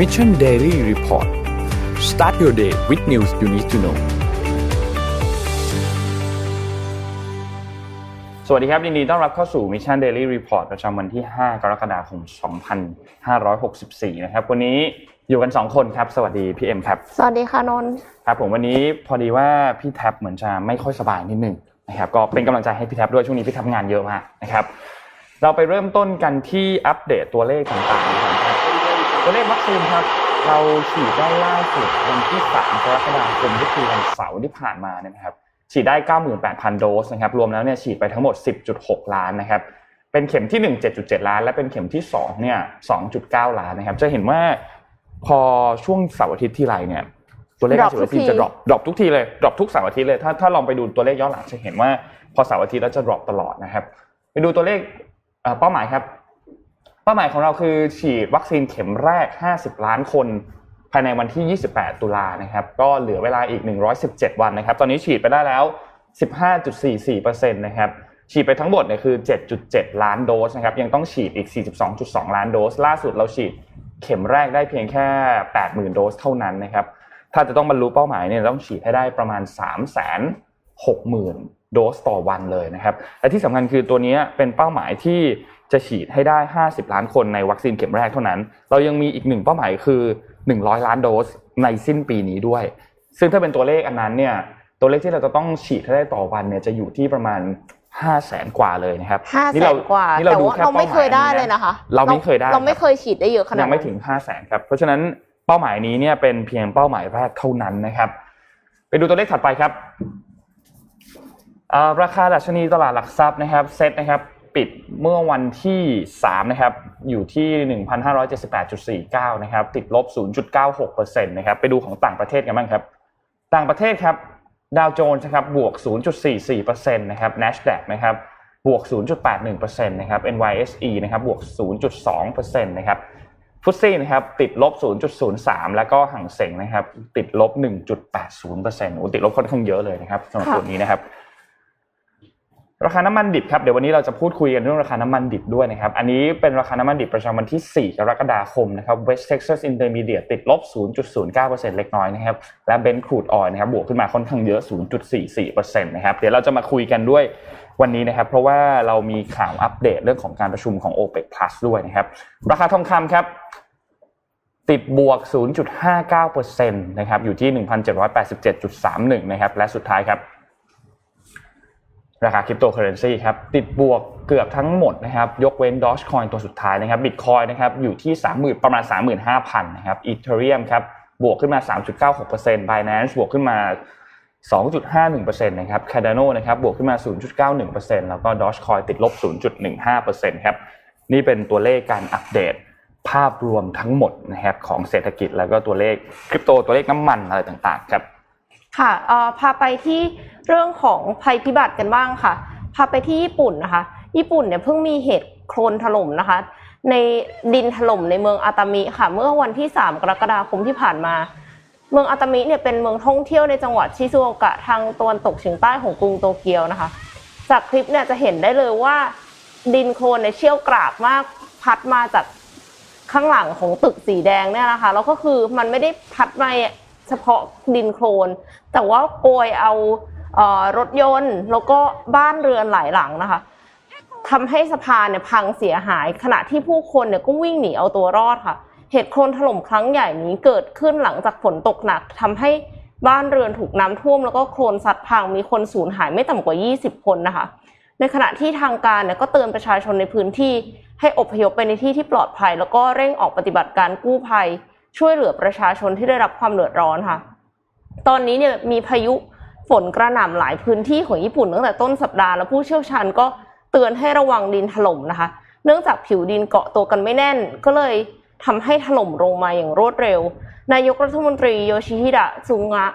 Mission Daily Report start your day with news you need to know สวัสดีครับยินดีต้อนรับเข้าสู่ Mission Daily Report ประจำวันที่ 5 กรกฎาคม 2564 นะครับ วันนี้อยู่กัน 2 คนครับ สวัสดีพี่เอ็มครับ สวัสดีค่ะนนท์ครับผมวันนี้พอดีว่าพี่แท็บเหมือนจะไม่ค่อยสบายนิดนึงนะครับ ก็เป็นกำลังใจให้พี่แท็บด้วยช่วงนี้พี่ทำงานเยอะมากนะครับ เราไปเริ่มต้นกันที่อัปเดตตัวเลขต่างๆกันครับ ตัวเลขวัคซีนครับ เราฉีดได้ล่าสุดวันที่ 3 กรกฎาคมก็คือวันเสาร์ที่ผ่านมาเนี่ยนะครับ ฉีดได้ 98,000 โดสนะครับ รวมแล้วเนี่ยฉีดไปทั้งหมด 10.6 ล้านนะครับ เป็นเข็มที่ 1 7.7 ล้าน และเป็นเข็มที่2เนี่ย 2.9 ล้านนะครับ จะเห็นว่าพอช่วงเสาร์อาทิตย์ทีไรเนี่ยตัวเลขการฉีดวัคซีนจะ drop drop ทุกทีเลย drop ทุกเสาร์อาทิตย์เลยถ้าถ้าลองไปดูตัวเลขย้อนหลังจะเห็นว่าพอเสาร์อาทิตย์แล้วจะดรอปตลอดนะครับ ไปดูตัวเลขเป้าหมายครับเป้าหมายของเราคือฉีดวัคซีนเข็มแรก 50 ล้านคน ภายในวันที่ 28 ตุลานะครับ ก็เหลือเวลาอีก 117 วันนะครับ ตอนนี้ฉีดไปได้แล้ว 15.44%นะครับ ฉีดไปทั้งหมดเนี่ยคือ 7.7 ล้านโดสนะครับ ยังต้องฉีดอีก 42.2 ล้านโดส ล่าสุดเราฉีดเข็มแรกได้เพียงแค่ 80,000 โดสเท่านั้นนะครับ ถ้าจะต้องบรรลุเป้าหมายเนี่ยต้องฉีดให้ได้ประมาณ 360,000 โดสต่อวันเลยนะครับ และที่สำคัญคือตัวนี้เป็นเป้าหมายที่ จะฉีดให้ได้ 50 ล้านคนในวัคซีนเข็มแรกเท่านั้น เรายังมีอีกหนึ่งเป้าหมายคือ 100 ล้านโดสในสิ้นปีนี้ด้วย ซึ่งถ้าเป็นตัวเลขอันนั้นเนี่ยตัวเลขที่เราจะต้องฉีดให้ได้ต่อวันเนี่ยจะอยู่ที่ประมาณ5 0 0แสนกว่าเลยนะครับห้าแสนี่เรานกว่านี่เราแต่ดูว่าแค่เราไม่ป้หเคยได้เลยนะคะ เราไม่เคยได้ เราไม่คเครับยฉีดได้เยอะขนาดยังไม่ถึง5 0 0แสนครับ เพราะฉะนั้นเป้าหมายนี้เนี่ยเป็นเพียงเป้าหมายแรกเท่านั้นนะครับ ไปดูตัวเลขถัดไปครับอ่าราคาดัชนีตลาดหลักทรัพย์นะครับเซ็ตนะครับ ปิดเมื่อวันที่3นะครับอยู่ที่ 1,578.49นะครับติดลบ 0.96%นะครับไปดูของต่างประเทศกันบ้างครับ ต่างประเทศครับดาวโจนส์นะครับบวก 0.44%นะครับ NASDAQ นะครับบวก 0.81%นะครับ NYSE นะครับบวก 0.2%นะครับฟุตซี่นะครับติดลบ 0.03 แล้วก็ห่างเสงนะครับติดลบ 1.80%โอ้ติดลบค่อนข้างเยอะเลยนะครับสำหรับตัวนี้นะครับ ราคาน้ำมันดิบครับเดี๋ยววันนี้เราจะพูดคุยกันเรื่องราคาน้ำมันดิบด้วยนะครับอันนี้เป็นราคาน้ำมันดิบประจำวันที่ 4 กรกฎาคมนะครับ West Texas Intermediate ติดลบ 0.09%เล็กน้อยนะครับและ Brent crude oil นะครับบวกขึ้นมาค่อนข้างเยอะ 0.44%นะครับเดี๋ยวเราจะมาคุยกันด้วยวันนี้นะครับเพราะว่าเรามีข่าวอัปเดตเรื่องของการประชุมของ OPEC Plus ด้วยนะครับราคาทองคำครับติดบวก 0.59%นะครับอยู่ที่ 1,787.31 นะครับและสุดท้ายครับ ราคาคริปโตเคอเรนซีครับติดบวกเกือบทั้งหมดนะครับยกเว้นดอ g คอยตัวสุดท้ายนะครับบิตคอยน์นะครับอยู่ที่ 30,000 ประมาณ 35,000นะครับ Ethereum ครับบวกขึ้นมา 3.96% Binance บวกขึ้นมา 2.51%นะครับ Cardano นะครับบวกขึ้นมา 0.91%แล้วก็ Dogecoin ติดลบ 0.15%ครับนี่เป็นตัวเลขการอัปเดตภาพรวมทั้งหมดนะครับของเศรษฐกิจแล้วก็ตัวเลขคริปโตตัวเลขน้ำมันอะไรต่างๆครับ ค่ะพาไปที่เรื่องของภัยพิบัติกันบ้างค่ะ พาไปที่ญี่ปุ่นนะคะ ญี่ปุ่นเนี่ยเพิ่งมีเหตุโคลนถล่มนะคะ ในดินถล่มในเมืองอาตามิค่ะ เมื่อวันที่ 3 กรกฎาคมที่ผ่านมา เมืองอาตามิเนี่ยเป็นเมืองท่องเที่ยวในจังหวัดชิซูโอกะทางตะวันตกเฉียงใต้ของกรุงโตเกียวนะคะ จากคลิปเนี่ยจะเห็นได้เลยว่าดินโคลนเนี่ยเชี่ยวกราบมากพัดมาจากข้างหลังของตึกสีแดงเนี่ยนะคะแล้วก็คือมันไม่ได้พัดมา เฉพาะดินโคลน แต่ว่าโกยเอาเอ่อรถยนต์แล้วก็บ้านเรือนหลายหลังนะคะทำให้สะพานเนี่ยพังเสียหาย ขณะที่ผู้คนเนี่ยก็วิ่งหนีเอาตัวรอดค่ะ เหตุโคลนถล่มครั้งใหญ่นี้เกิดขึ้นหลังจากฝนตกหนักทำให้บ้านเรือนถูกน้ำท่วม แล้วก็โคลนซัดพังมีคนสูญหายไม่ต่ำกว่า 20 คนนะคะ ในขณะที่ทางการเนี่ยก็เตือนประชาชนในพื้นที่ให้อพยพไปในที่ที่ปลอดภัย แล้วก็เร่งออกปฏิบัติการกู้ภัย ช่วยเหลือประชาชนที่ได้รับความเดือดร้อนค่ะ ตอนนี้เนี่ยมีพายุฝนกระหน่ำหลายพื้นที่ของญี่ปุ่นตั้งแต่ต้นสัปดาห์แล้วผู้เชี่ยวชาญก็เตือนให้ระวังดินถล่มนะคะ เนื่องจากผิวดินเกาะตัวกันไม่แน่น ก็เลยทำให้ถล่มลงมาอย่างรวดเร็ว นายกรัฐมนตรีโยชิฮิดะซุงะ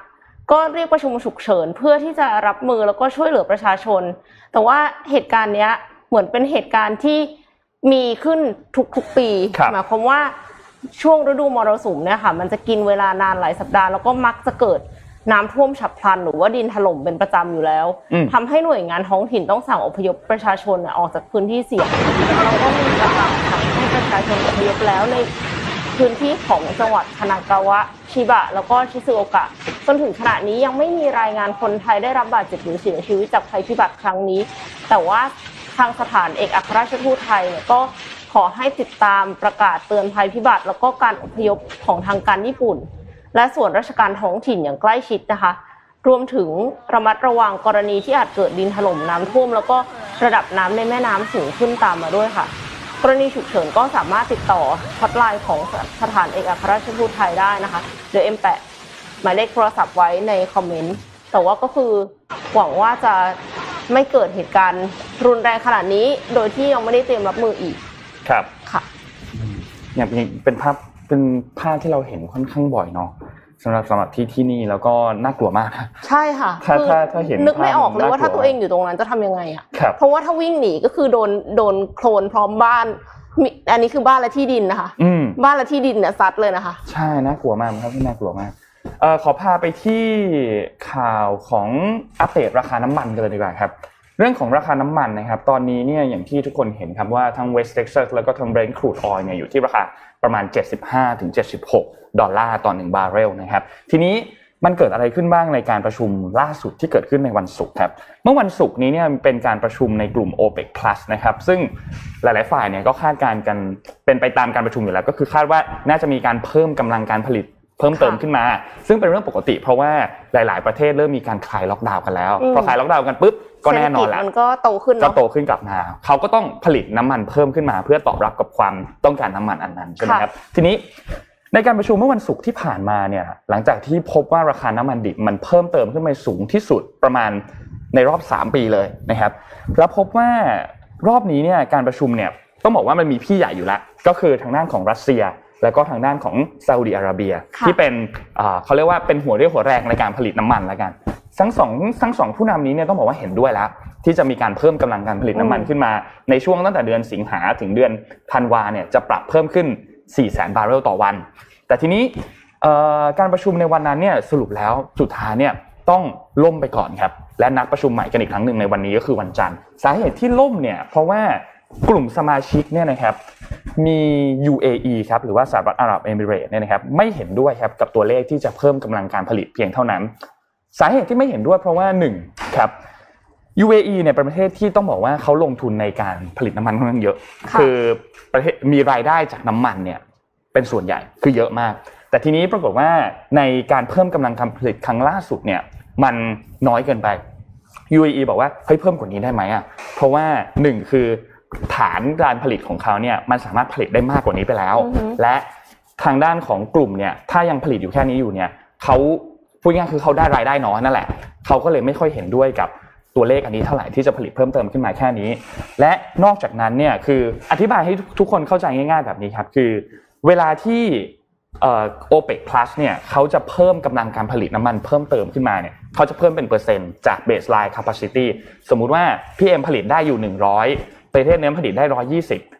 ก็เรียกประชุมฉุกเฉินเพื่อที่จะรับมือแล้วก็ช่วยเหลือประชาชน แต่ว่าเหตุการณ์เนี้ยเหมือนเป็นเหตุการณ์ที่มีขึ้นทุกๆปีครับหมายความว่า ช่วงฤดูมรสุมเนี่ยค่ะ มันจะกินเวลานานหลายสัปดาห์แล้วก็มักจะเกิดน้ำท่วมฉับพลัน หรือว่าดินถล่มเป็นประจำอยู่แล้วอืมทำให้หน่วยงานท้องถิ่นต้องสั่งอพยพประชาชนน่ะออกจากพื้นที่เสี่ยงเราก็มีกำลังสั่งให้ประชาชนอพยพแล้วในพื้นที่ของจังหวัดคานากาวะ ชิบะ แล้วก็ชิซุโอกะ จนถึงขณะนี้ยังไม่มีรายงานคนไทยได้รับบาดเจ็บหรือเสียชีวิตจากภัยพิบัติครั้งนี้ แต่ว่าทางสถานเอกอัครราชทูตไทยเนี่ยก็ข อให้ติดตามประกาศเตือนภัยพิบัติ แล้วก็การอพยพของทางการญี่ปุ่น และส่วนราชการท้องถิ่นอย่างใกล้ชิดนะคะ รวมถึงระมัดระวังกรณีที่อาจเกิดดินถล่มน้ำท่วม แล้วก็ระดับน้ำในแม่น้ำสูงขึ้นตามมาด้วยค่ะ กรณีฉุกเฉินก็สามารถติดต่อฮอตไลน์ของสถานเอกอัครราชทูตไทยได้นะคะเดี๋ยวเอ็มแปะหมายเลขโทรศัพท์ไว้ในคอมเมนต์แต่ว่าก็คือหวังว่าจะไม่เกิดเหตุการณ์รุนแรงขนาดนี้ โดยที่ยังไม่ได้เตรียมรับมืออีก ครับค่ะอย่างเป็นเป็นภาพเป็นภาพที่เราเห็นค่อนข้างบ่อยเนาะสำหรับสำหรับที่ที่นี่แล้วก็น่ากลัวมากนะใช่ค่ะถ้าคือถ้าถ้าเห็นนึกไม่ออกเลยว่าภาพถ้าตัวเองอยู่ตรงนั้นจะทำยังไงอะครับเพราะว่าถ้าวิ่งหนีก็คือโดนโดนโคลนพร้อมบ้านมีอันนี้คือบ้านและที่ดินนะคะอืมบ้านและที่ดินเนี่ยซัดเลยนะคะ ใช่น่ากลัวมากครับที่น่ากลัวมากเอ่อขอพาไปที่ข่าวของอัปเดตราคาน้ำมันกันเลยดีกว่าครับ เรื่องของราคาน้ำมันนะครับตอนนี้เนี่ยอย่างที่ทุกคนเห็นครับว่าทั้ง West Texas แล้วก็ทั้ง Brent crude oil เนี่ยอยู่ที่ราคาประมาณ 75ถึง76 ดอลลาร์ต่อ1บาร์เรลนะครับทีนี้มันเกิดอะไรขึ้นบ้างในการประชุมล่าสุดที่เกิดขึ้นในวันศุกร์ครับเมื่อวันศุกร์นี้เนี่ยเป็นการประชุมในกลุ่ม OPEC Plus นะครับซึ่งหลาย ๆ ฝ่ายเนี่ยก็คาดการณ์กันเป็นไปตามการประชุมอยู่แล้ว ก็คือคาดว่าน่าจะมีการเพิ่มกำลังการผลิตเพิ่มเติมค่ะขึ้นมา ซึ่งเป็นเรื่องปกติ เพราะว่าหลาย ๆ ประเทศเริ่มมีการคลายล็อกดาวน์กันแล้วอืมพอคลายล็อกดาวน์กันปุ๊บ ก็แน่นอนเศรษฐละจมันก็โตขึ้นก็เนาะโตขึ้นกลับมาเขาก็ต้องผลิตน้ำมันเพิ่มขึ้นมา เพื่อตอบรับกับความต้องการน้ำมันอันนั้นใช่ไหมครับทีนี้ในการประชุมเมื่อวันศุกร์ที่ผ่านมาเนี่ยหลังจากที่พบว่าราคาน้ำมันดิบมันเพิ่มเติมขึ้นไปสูงที่สุดประมาณในรอบ 3 ปีเลยนะครับ แล้วพบว่ารอบนี้เนี่ยการประชุมเนี่ยต้องบอกว่ามันมีพี่ใหญ่อยู่แล้ว ก็คือทางด้านของรัสเซีย แล้วก็ทางด้านของซาอุดิอาระเบียค่ะที่เป็นอ่าเขาเรียกว่าเป็นหัวเรี่ยวหัวแรงในการผลิตน้ำมันแล้วกัน ทั้งสองทั้งสองผู้นำนี้เนี่ยต้องบอกว่าเห็นด้วยแล้ว ที่จะมีการเพิ่มกำลังการผลิตน้ำมันขึ้นมา ในช่วงตั้งแต่เดือนสิงหาถึงเดือนธันวาเนี่ยจะปรับเพิ่มขึ้น 4 0 0 0 0 0 บาร์เรลต่อวัน แต่ทีนี้การประชุมในวันนั้นเนี่ยสรุปแล้วสุดท้ายเนี่ยต้องล่มไปก่อนครับและนัดประชุมใหม่กันอีกครั้งหนึ่งในวันนี้ก็คือวันจันทร์สาเหตุที่ล่มเนี่ยเพราะว่ากลุ่มสมาชิกเนี่ยนะครับมี UAE ครับหรือว่าสหรัฐอาหรับเอมิเรตส์เนี่ยนะครับไม่เห็นด้วยครับกับตัวเลขที่จะเพิ่มกำลังการผลิตเพียงเท่านั้น สาเหตุที่ไม่เห็นด้วยเพราะว่าหนึ่งครับ UAE เนี่ยเป็นประเทศที่ต้องบอกว่าเขาลงทุนในการผลิตน้ำมันค่อนข้างเยอะค่ะคือประเทศมีรายได้จากน้ำมันเนี่ยเป็นส่วนใหญ่คือเยอะมาก แต่ทีนี้ปรากฏว่าในการเพิ่มกำลังการผลิตครั้งล่าสุดเนี่ยมันน้อยเกินไป UAE บอกว่าเฮ้ยเพิ่มกว่านี้ได้ไหมอะเพราะว่าหนึ่งคือฐานการผลิตของเขาเนี่ยมันสามารถผลิตได้มากกว่านี้ไปแล้วอือฮึและทางด้านของกลุ่มเนี่ยถ้ายังผลิตอยู่แค่นี้อยู่เนี่ยเขา พูดง่ายคือเขาได้รายได้น้อยนั่นแหละเขาก็เลยไม่ค่อยเห็นด้วยกับตัวเลขอันนี้เท่าไหร่ที่จะผลิตเพิ่มเติมขึ้นมาแค่นี้ และนอกจากนั้นเนี่ยคืออธิบายให้ทุกคนเข้าใจง่าย ๆ แบบนี้ครับคือ เวลาที่เอ่อ OPEC Plus เนี่ยเขาจะเพิ่มกำลังการผลิตน้ำมันเพิ่มเติมขึ้นมาเนี่ยเขาจะเพิ่มเป็นเปอร์เซ็นต์จาก baseline capacity สมมุติว่าพี่เอ็มผลิตได้อยู่ 100 ประเทศเนี้ยผลิตได้ 120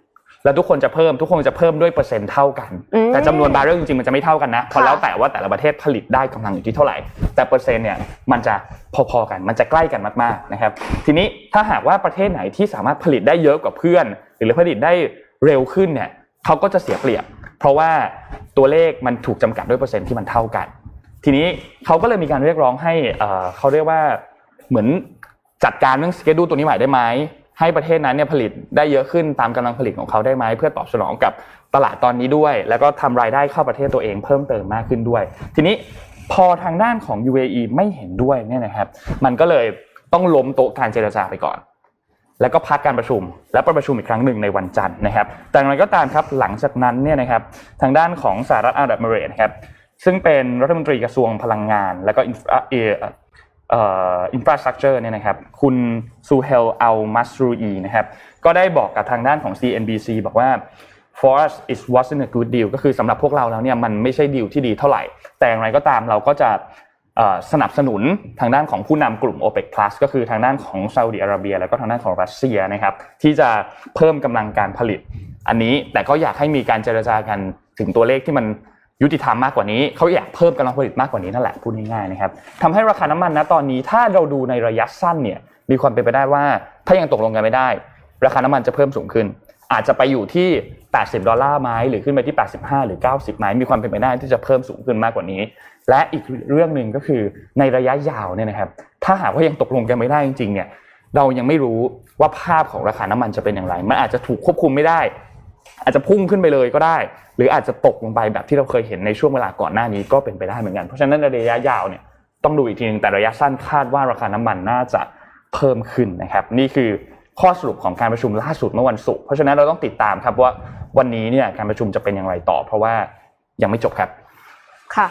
แล้วทุกคนจะเพิ่มทุกคนจะเพิ่มด้วยเปอร์เซ็นต์เท่ากันอืมแต่จำนวนบาร์เรลจริงๆมันจะไม่เท่ากันนะเพราะค่ะแล้วแต่ว่าแต่ละประเทศผลิตได้กำลังอยู่ที่เท่าไหร่ แต่เปอร์เซ็นต์เนี่ยมันจะพอๆกันมันจะใกล้กันมากๆนะครับ ทีนี้ถ้าหากว่าประเทศไหนที่สามารถผลิตได้เยอะกว่าเพื่อน หรือผลิตได้เร็วขึ้นเนี่ยเขาก็จะเสียเปรียบ เพราะว่าตัวเลขมันถูกจำกัดด้วยเปอร์เซ็นต์ที่มันเท่ากัน ทีนี้เขาก็เลยมีการเรียกร้องให้เอ่อเขาเรียกว่าเหมือนจัดการเรื่องสเกดูตัวนี้ใหม่ได้ไหม ให้ประเทศนั้นเนี่ยผลิตได้เยอะขึ้นตามกำลังผลิตของเขาได้ไหมเพื่อตอบสนองกับตลาดตอนนี้ด้วย แล้วก็ทำรายได้เข้าประเทศตัวเองเพิ่มเติมมากขึ้นด้วย ทีนี้พอทางด้านของ UAE ไม่เห็นด้วยเนี่ยนะครับ มันก็เลยต้องล้มโต๊ะการเจรจาไปก่อน แล้วก็พักการประชุม และประชุมอีกครั้งหนึ่งในวันจันทร์นะครับ แต่อย่างไรก็ตามครับหลังจากนั้นเนี่ยนะครับทางด้านของสหรัฐอาหรับเอมิเรตส์ครับซึ่งเป็นรัฐมนตรีกระทรวงพลังงาน แล้วก็ infrastructure เนี่ยนะครับคุณซูเฮลอัลมัสรูอีนะครับก็ได้บอกกับทางด้านของ CNBC บอกว่า for us it wasn't a good deal ก็คือสำหรับพวกเราแล้วเนี่ยมันไม่ใช่ดีลที่ดีเท่าไหร่ แต่อย่างไรก็ตามเราก็จะสนับสนุนทางด้านของผู้นำกลุ่ม OPEC Plus ก็คือทางด้านของซาอุดิอาระเบีย แล้วก็ทางด้านของรัสเซียนะครับที่จะเพิ่มกำลังการผลิต อันนี้แต่ก็อยากให้มีการเจรจากันถึงตัวเลขที่มัน ยุติธรรมมากกว่านี้เขาอยากเพิ่มกำลังผลิตมากกว่านี้นั่นแหละพูดง่ายๆนะครับทำให้ราคาน้ำมันนะตอนนี้ถ้าเราดูในระยะสั้นเนี่ยมีความเป็นไปได้ว่าถ้ายังตกลงกันไม่ได้ ราคาน้ำมันจะเพิ่มสูงขึ้น อาจจะไปอยู่ที่ 80 ดอลลาร์ไหมหรือขึ้นไปที่ 85 หรือ 90ไหมมีความเป็นไปได้ที่จะเพิ่มสูงขึ้นมากกว่านี้ และอีกเรื่องหนึ่งก็คือในระยะยาวเนี่ยนะครับถ้าหากว่ายังตกลงกันไม่ได้จริงๆเนี่ยเรายังไม่รู้ว่าภาพของราคาน้ำมันจะเป็นอย่างไร มันอาจจะถูกควบคุมไม่ได้ อาจจะพุ่งขึ้นไปเลยก็ได้ หรืออาจจะตกลงไปแบบที่เราเคยเห็นในช่วงเวลาก่อนหน้านี้ก็เป็นไปได้เหมือนกัน เพราะฉะนั้นระยะยาวเนี่ยต้องดูอีกทีนึงแต่ระยะสั้นคาดว่าราคาน้ำมันน่าจะเพิ่มขึ้นนะครับ นี่คือข้อสรุปของการประชุมล่าสุดเมื่อวันศุกร์เพราะฉะนั้นเราต้องติดตามครับว่าวันนี้เนี่ยการประชุมจะเป็นอย่างไรต่อ เพราะว่ายังไม่จบครับค่ะ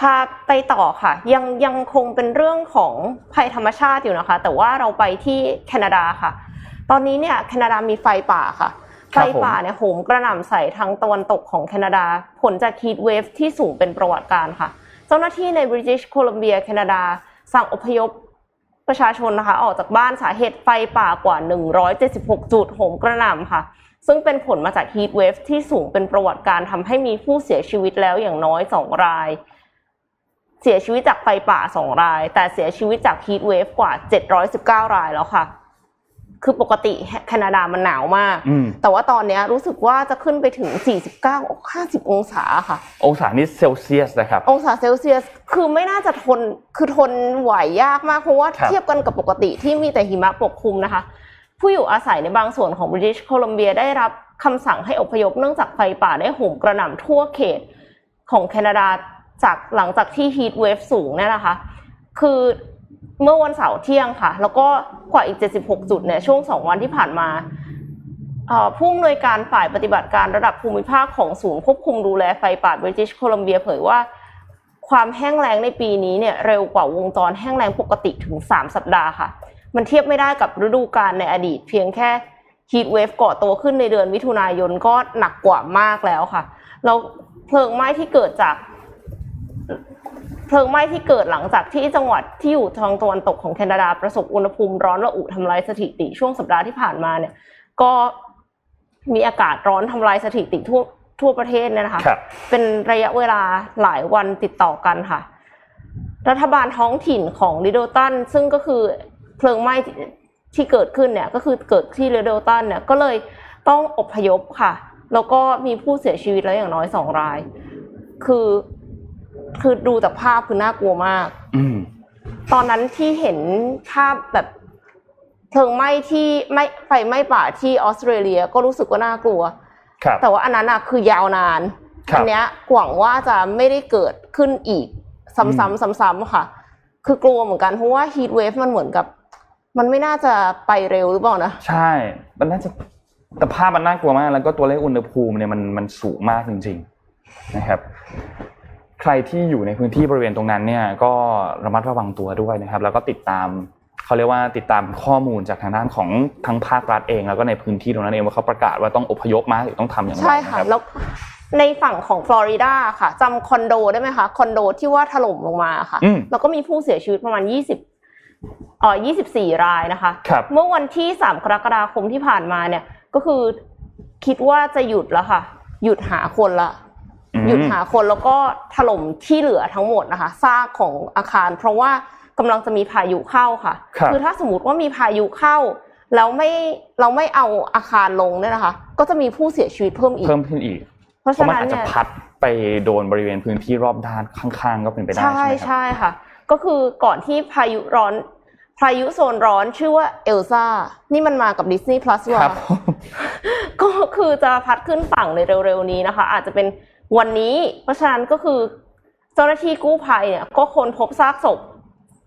พาไปต่อค่ะ ยังยังคงเป็นเรื่องของภัยธรรมชาติอยู่นะคะ แต่ว่าเราไปที่แคนาดาค่ะ ตอนนี้เนี่ยแคนาดามีไฟป่าค่ะ ไฟป่าเนี่ยโหมกระหน่ำใส่ทางตะวันตกของแคนาดา ผลจาก heat wave ที่สูงเป็นประวัติการณ์ค่ะ เจ้าหน้าที่ในบริ t ิชโคลัมเบียแคนาดา สั่งอพยพประชาชนนะคะ ออกจากบ้านสาเหตุไฟป่ากว่า 176 จุดโหมกระหน่ำค่ะ ซึ่งเป็นผลมาจาก heat wave ที่สูงเป็นประวัติการณ์ทำให้มีผู้เสียชีวิตแล้วอย่างน้อย 2 ราย เสียชีวิตจากไฟป่า 2 ราย แต่เสียชีวิตจาก heat wave กว่า 719 รายแล้วค่ะ คือปกติแคนาดามันหนาวมากอืมแต่ว่าตอนเนี้ยรู้สึกว่าจะขึ้นไปถึง 49 50 องศาค่ะ องศานี่เซลเซียสนะครับ องศาเซลเซียส คือไม่น่าจะทน คือทนไหวยากมาก เพราะว่าครับเทียบกันกับปกติที่มีแต่หิมะปกคลุมนะคะ ผู้อยู่อาศัยในบางส่วนของบริ t ิชโคลัมเบียได้รับคำสั่งให้อพยพเนื่องจากไฟป่าได้โหมกระหน่ำทั่วเขตของแคนาดาจากหลังจากที่ heat wave สูงเนี่ยนะคะ คือ เมื่อวันเสาร์เที่ยงค่ะ แล้วก็กว่าอีก 76 จุดเนี่ยช่วง 2 วันที่ผ่านมาเอ่อผู้อำนวยการฝ่ายปฏิบัติการระดับภูมิภาคของศูนย์ควบคุมดูแลไฟป่าบริติชโคลัมเบียเผยว่า ความแห้งแล้งในปีนี้เนี่ยเร็วกว่าวงจรแห้งแล้งปกติถึง 3 สัปดาห์ค่ะ มันเทียบไม่ได้กับฤดูกาลในอดีต เพียงแค่ฮีทเวฟก่อตัวขึ้นในเดือนมิถุนายนก็หนักกว่ามากแล้วค่ะแล้วเพลิงไหม้ที่เกิดจาก เพลิงไหม้ที่เกิดหลังจากที่จังหวัดที่อยู่ทางตะวันตกของแคนาดาประสบอุณหภูมิร้อนระอุทำลายสถิติช่วงสัปดาห์ที่ผ่านมาเนี่ย ก็มีอากาศร้อนทำลายสถิติทั่วทั่วประเทศเนี่ยนะคะครับเป็นระยะเวลาหลายวันติดต่อกันค่ะ รัฐบาลท้องถิ่นของลิโดตันซึ่งก็คือเพลิงไหม้ที่ที่เกิดขึ้นเนี่ยก็คือเกิดที่ลิโดตันเนี่ยก็เลยต้องอพยพค่ะ แล้วก็มีผู้เสียชีวิตแล้วอย่างน้อยสองราย คือ คือดูจากภาพคือน่ากลัวมาก อืม ตอนนั้นที่เห็นภาพแบบเพลิงไหม้ที่ไม่ไฟไหม้ป่าที่ออสเตรเลียก็รู้สึกว่าน่ากลัว ครับ แต่ว่าอันนั้นอะคือยาวนานครับอัเนี้ยหวังว่าจะไม่ได้เกิดขึ้นอีก ซ้ำอืมๆซ้ำๆค่ะ คือกลัวเหมือนกันเพราะว่าฮีทเวฟมันเหมือนกับ มันไม่น่าจะไปเร็วหรือเปล่านะ ใช่ มันน่าจะแต่ภาพมันน่ากลัวมาก แล้วก็ตัวเลขอุณหภูมิเนี่ยมันมันสูงมากจริง ๆ นะครับ ใครที่อยู่ในพื้นที่บริเวณตรงนั้นเนี่ยก็ระมัดระวังตัวด้วยนะครับ แล้วก็ติดตามเขาเรียกว่าติดตามข้อมูลจากทางด้านของทั้งภาครัฐเอง แล้วก็ในพื้นที่ตรงนั้นเองว่าเขาประกาศว่าต้องอพยพมาหรือต้องทำอย่างไรใช่ค่ะนรับแล้วในฝั่งของฟลอริดาค่ะจำคอนโดได้ไหมคะคอนโดที่ว่าถล่มลงมาค่ะอืมแล้วก็มีผู้เสียชีวิตประมาณ 20เอ่อ24 รายนะคะครับเมื่อวันที่ 3 กรกฎาคมที่ผ่านมาเนี่ย ก็คือคิดว่าจะหยุดแล้วค่ะ หยุดหาคนละอืม หยุดหาคนแล้วก็ถล่มที่เหลือทั้งหมดนะคะซากของอาคาร เพราะว่ากำลังจะมีพายุเข้าค่ะครับอถ้าสมมติว่ามีพายุเข้าแล้วไม่เราไม่เอาอาคารลงเนี่ยนะคะ ก็จะมีผู้เสียชีวิตเพิ่มอีกเพิ่มขึ้นอีก เพราะเพราะฉะมันนั้นอาจจะเนี่ยพัดไปโดนบริเวณพื้นที่รอบด้านข้างๆ ก็เป็นไปได้ใช่ใช่ไหมครับใช่ค่ะ ก็คือก่อนที่พายุร้อนพายุโซนร้อนชื่อว่าเอลซ่า นี่มันมากับ Disney Plus ว่ะครับก็คือจะพัดขึ้นฝั่งในเร็วๆนี้นะคะ อาจจะเป็น วันนี้ เพราะฉะนั้นก็คือเจ้าหน้าที่กู้ภัยเนี่ยก็ค้นพบซากศพ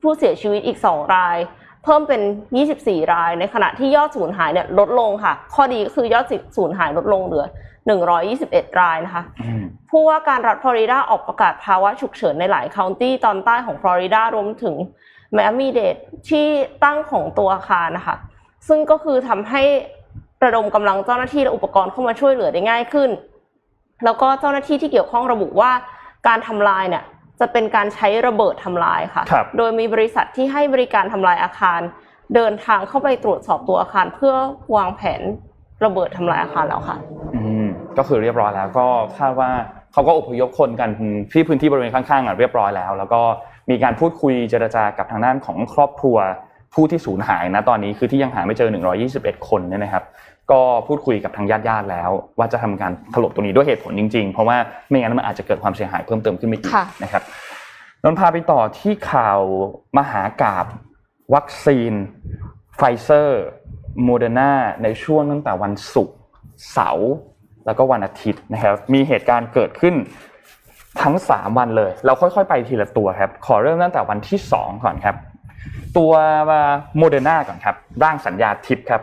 ผู้เสียชีวิตอีก 2 ราย เพิ่มเป็น 24 ราย ในขณะที่ยอดสูญหายเนี่ยลดลงค่ะ ข้อดีก็คือยอดสูญหายลดลงเหลือ 121 รายนะคะอืมผู้ว่าการรัฐฟลอริดาออกประกาศภาวะฉุกเฉินในหลายคันตี้ตอนใต้ของฟลอริดารวมถึงแมอามีเดดที่ตั้งของตัวอาคารนะคะซึ่งก็คือทำให้ระดมกำลังเจ้าหน้าที่และอุปกรณ์เข้ามาช่วยเหลือได้ง่ายขึ้น แล้วก็เจ้าหน้าที่ที่เกี่ยวข้องระบุว่าการทำลายเนี่ยจะเป็นการใช้ระเบิดทำลายค่ะครับโดยมีบริษัทที่ให้บริการทำลายอาคาร เดินทางเข้าไปตรวจสอบตัวอาคาร เพื่อวางแผนระเบิดทำลายอาคารแล้วค่ะ อืมก็คือเรียบร้อยแล้วก็คาดว่าเขาก็อพยพคนกันที่พื้นที่บริเวณข้างๆอะเรียบร้อยแล้ว แล้วก็มีการพูดคุยเจรจากับทางด้านของครอบครัวผู้ที่สูญหายนะตอนนี้คือที่ยังหาไม่เจอ 121 คนเนี่ยนะครับ ก็พูดคุยกับทางญาติญาติแล้ว ว่าจะทำการถล่มตัวนี้ด้วยเหตุผลจริงๆ เพราะว่าไม่งั้นมันอาจจะเกิดความเสียหายเพิ่มเติมขึ้นไปอีกนะครับนนพาไปต่อที่ข่าวมหากาพย์วัคซีนไฟเซอร์โมเดอร์นาในช่วงตั้งแต่วันศุกร์เสาร์แล้วก็วันอาทิตย์นะครับ มีเหตุการณ์เกิดขึ้นทั้ง 3 วันเลย เราค่อยๆ ไปทีละตัวครับ ขอเริ่มตั้งแต่วันที่ 2 ก่อนครับ ตัวโมเดอร์นาก่อนครับ ร่างสัญญาทิพย์ครับ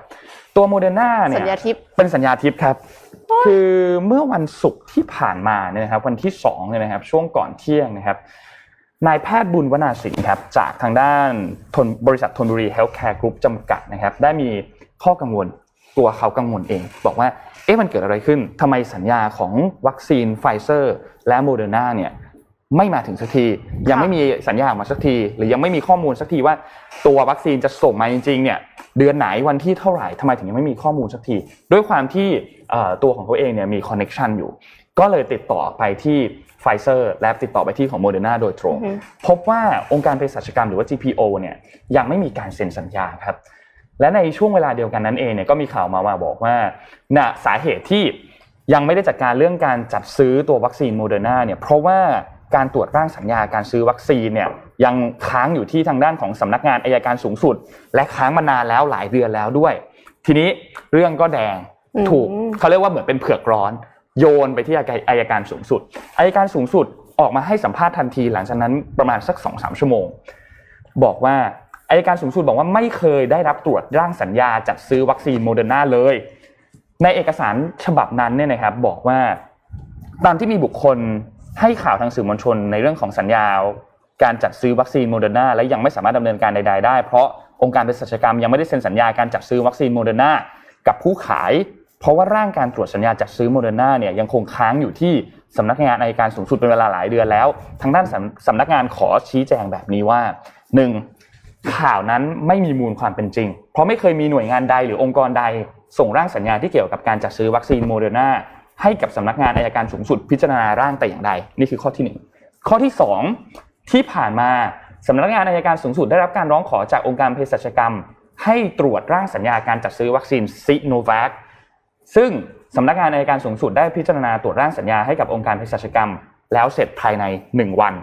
ตัวโมเดอร์นาเนี่ยสัญญาทิพย์เป็นสัญญาทิพย์ครับ คือเมื่อวันศุกร์ที่ผ่านมาเนี่ยนะครับ วันที่2เนี่ยนะครับ ช่วงก่อนเที่ยงนะครับนายแพทย์บุญวนาสิงห์ครับจากทางด้านบริษัทธนบุรีเฮลท์แคร์กรุ๊ปจำกัดนะครับ ได้มีข้อกังวลตัวเขากังวลเอง บอกว่าเอ๊ะมันเกิดอะไรขึ้นทำไมสัญญาของวัคซีนไฟเซอร์ และโมเดอร์นาเนี่ย ไม่มาถึงสักที ยังไม่มีสัญญาออกมาสักที หรือยังไม่มีข้อมูลสักทีว่าตัววัคซีนจะส่งมาจริงๆเนี่ยเดือนไหนวันที่เท่าไหร่ทำไมถึงยังไม่มีข้อมูลสักที ด้วยความที่ตัวของเขาเองเนี่ยมี connection อยู่ ก็เลยติดต่อไปที่ไฟเซอร์และติดต่อไปที่ของโมเดอร์นาโดยตรง พบว่าองค์การเภสัชกรรมหรือว่า GPO เนี่ยยังไม่มีการเซ็นสัญญาครับและในช่วงเวลาเดียวกันนั้นเองเนี่ยก็มีข่าวมาว่าบอกว่าณสาเหตุที่ยังไม่ได้จัดการเรื่องการจัดซื้อตัววัคซีนโมเดอร์นาเนี่ยเพราะว่า การตรวจร่างสัญญาการซื้อวัคซีนเนี่ยยังค้างอยู่ที่ทางด้านของสำนักงานอัยการสูงสุด และค้างมานานแล้วหลายเดือนแล้วด้วย ทีนี้เรื่องก็แดงถูกเขาเรียกว่าเหมือนเป็นเผือกร้อน โยนไปที่อัยการสูงสุดอัยการสูงสุดออกมาให้สัมภาษณ์ทันที หลังจากนั้นประมาณสักสองสามชั่วโมง บอกว่าอัยการสูงสุดบอกว่าไม่เคยได้รับตรวจร่างสัญญาจัดซื้อวัคซีนโมเดอร์นาเลย ในเอกสารฉบับนั้นเนี่ยนะครับบอกว่าตามที่มีบุคคล ให้ข่าวทางสื่อมวลชนในเรื่องของสัญญาการจัดซื้อวัคซีนโมเดอร์นาและยังไม่สามารถดำเนินการใดๆได้ เพราะองค์การเภสัชกรรมยังไม่ได้เซ็นสัญญาการจัดซื้อวัคซีนโมเดอร์นากับผู้ขาย เพราะว่าร่างการตรวจสัญญาจัดซื้อโมเดอร์นาเนี่ยยังคงค้างอยู่ที่สำนักงานอัยการสูงสุดเป็นเวลาหลายเดือนแล้ว ทางด้านสำนักงานขอชี้แจงแบบนี้ว่า 1. ข่าวนั้นไม่มีมูลความเป็นจริง เพราะไม่เคยมีหน่วยงานใดหรือองค์กรใดส่งร่างสัญญาที่เกี่ยวกับการจัดซื้อวัคซีนโมเดอร์นา ให้กับสำนักงานอัยการสูงสุดพิจารณาร่างแต่อย่างใด นี่คือข้อที่ 1 ข้อที่ 2 ที่ผ่านมาสำนักงานอัยการสูงสุดได้รับการร้องขอจากองค์การเภสัชกรรม ให้ตรวจร่างสัญญาการจัดซื้อวัคซีนซิโนแวคซึ่งสำนักงานอัยการสูงสุดได้พิจารณาตรวจร่างสัญญาให้กับองค์การเภสัชกรรม แล้วเสร็จภายใน 1 วัน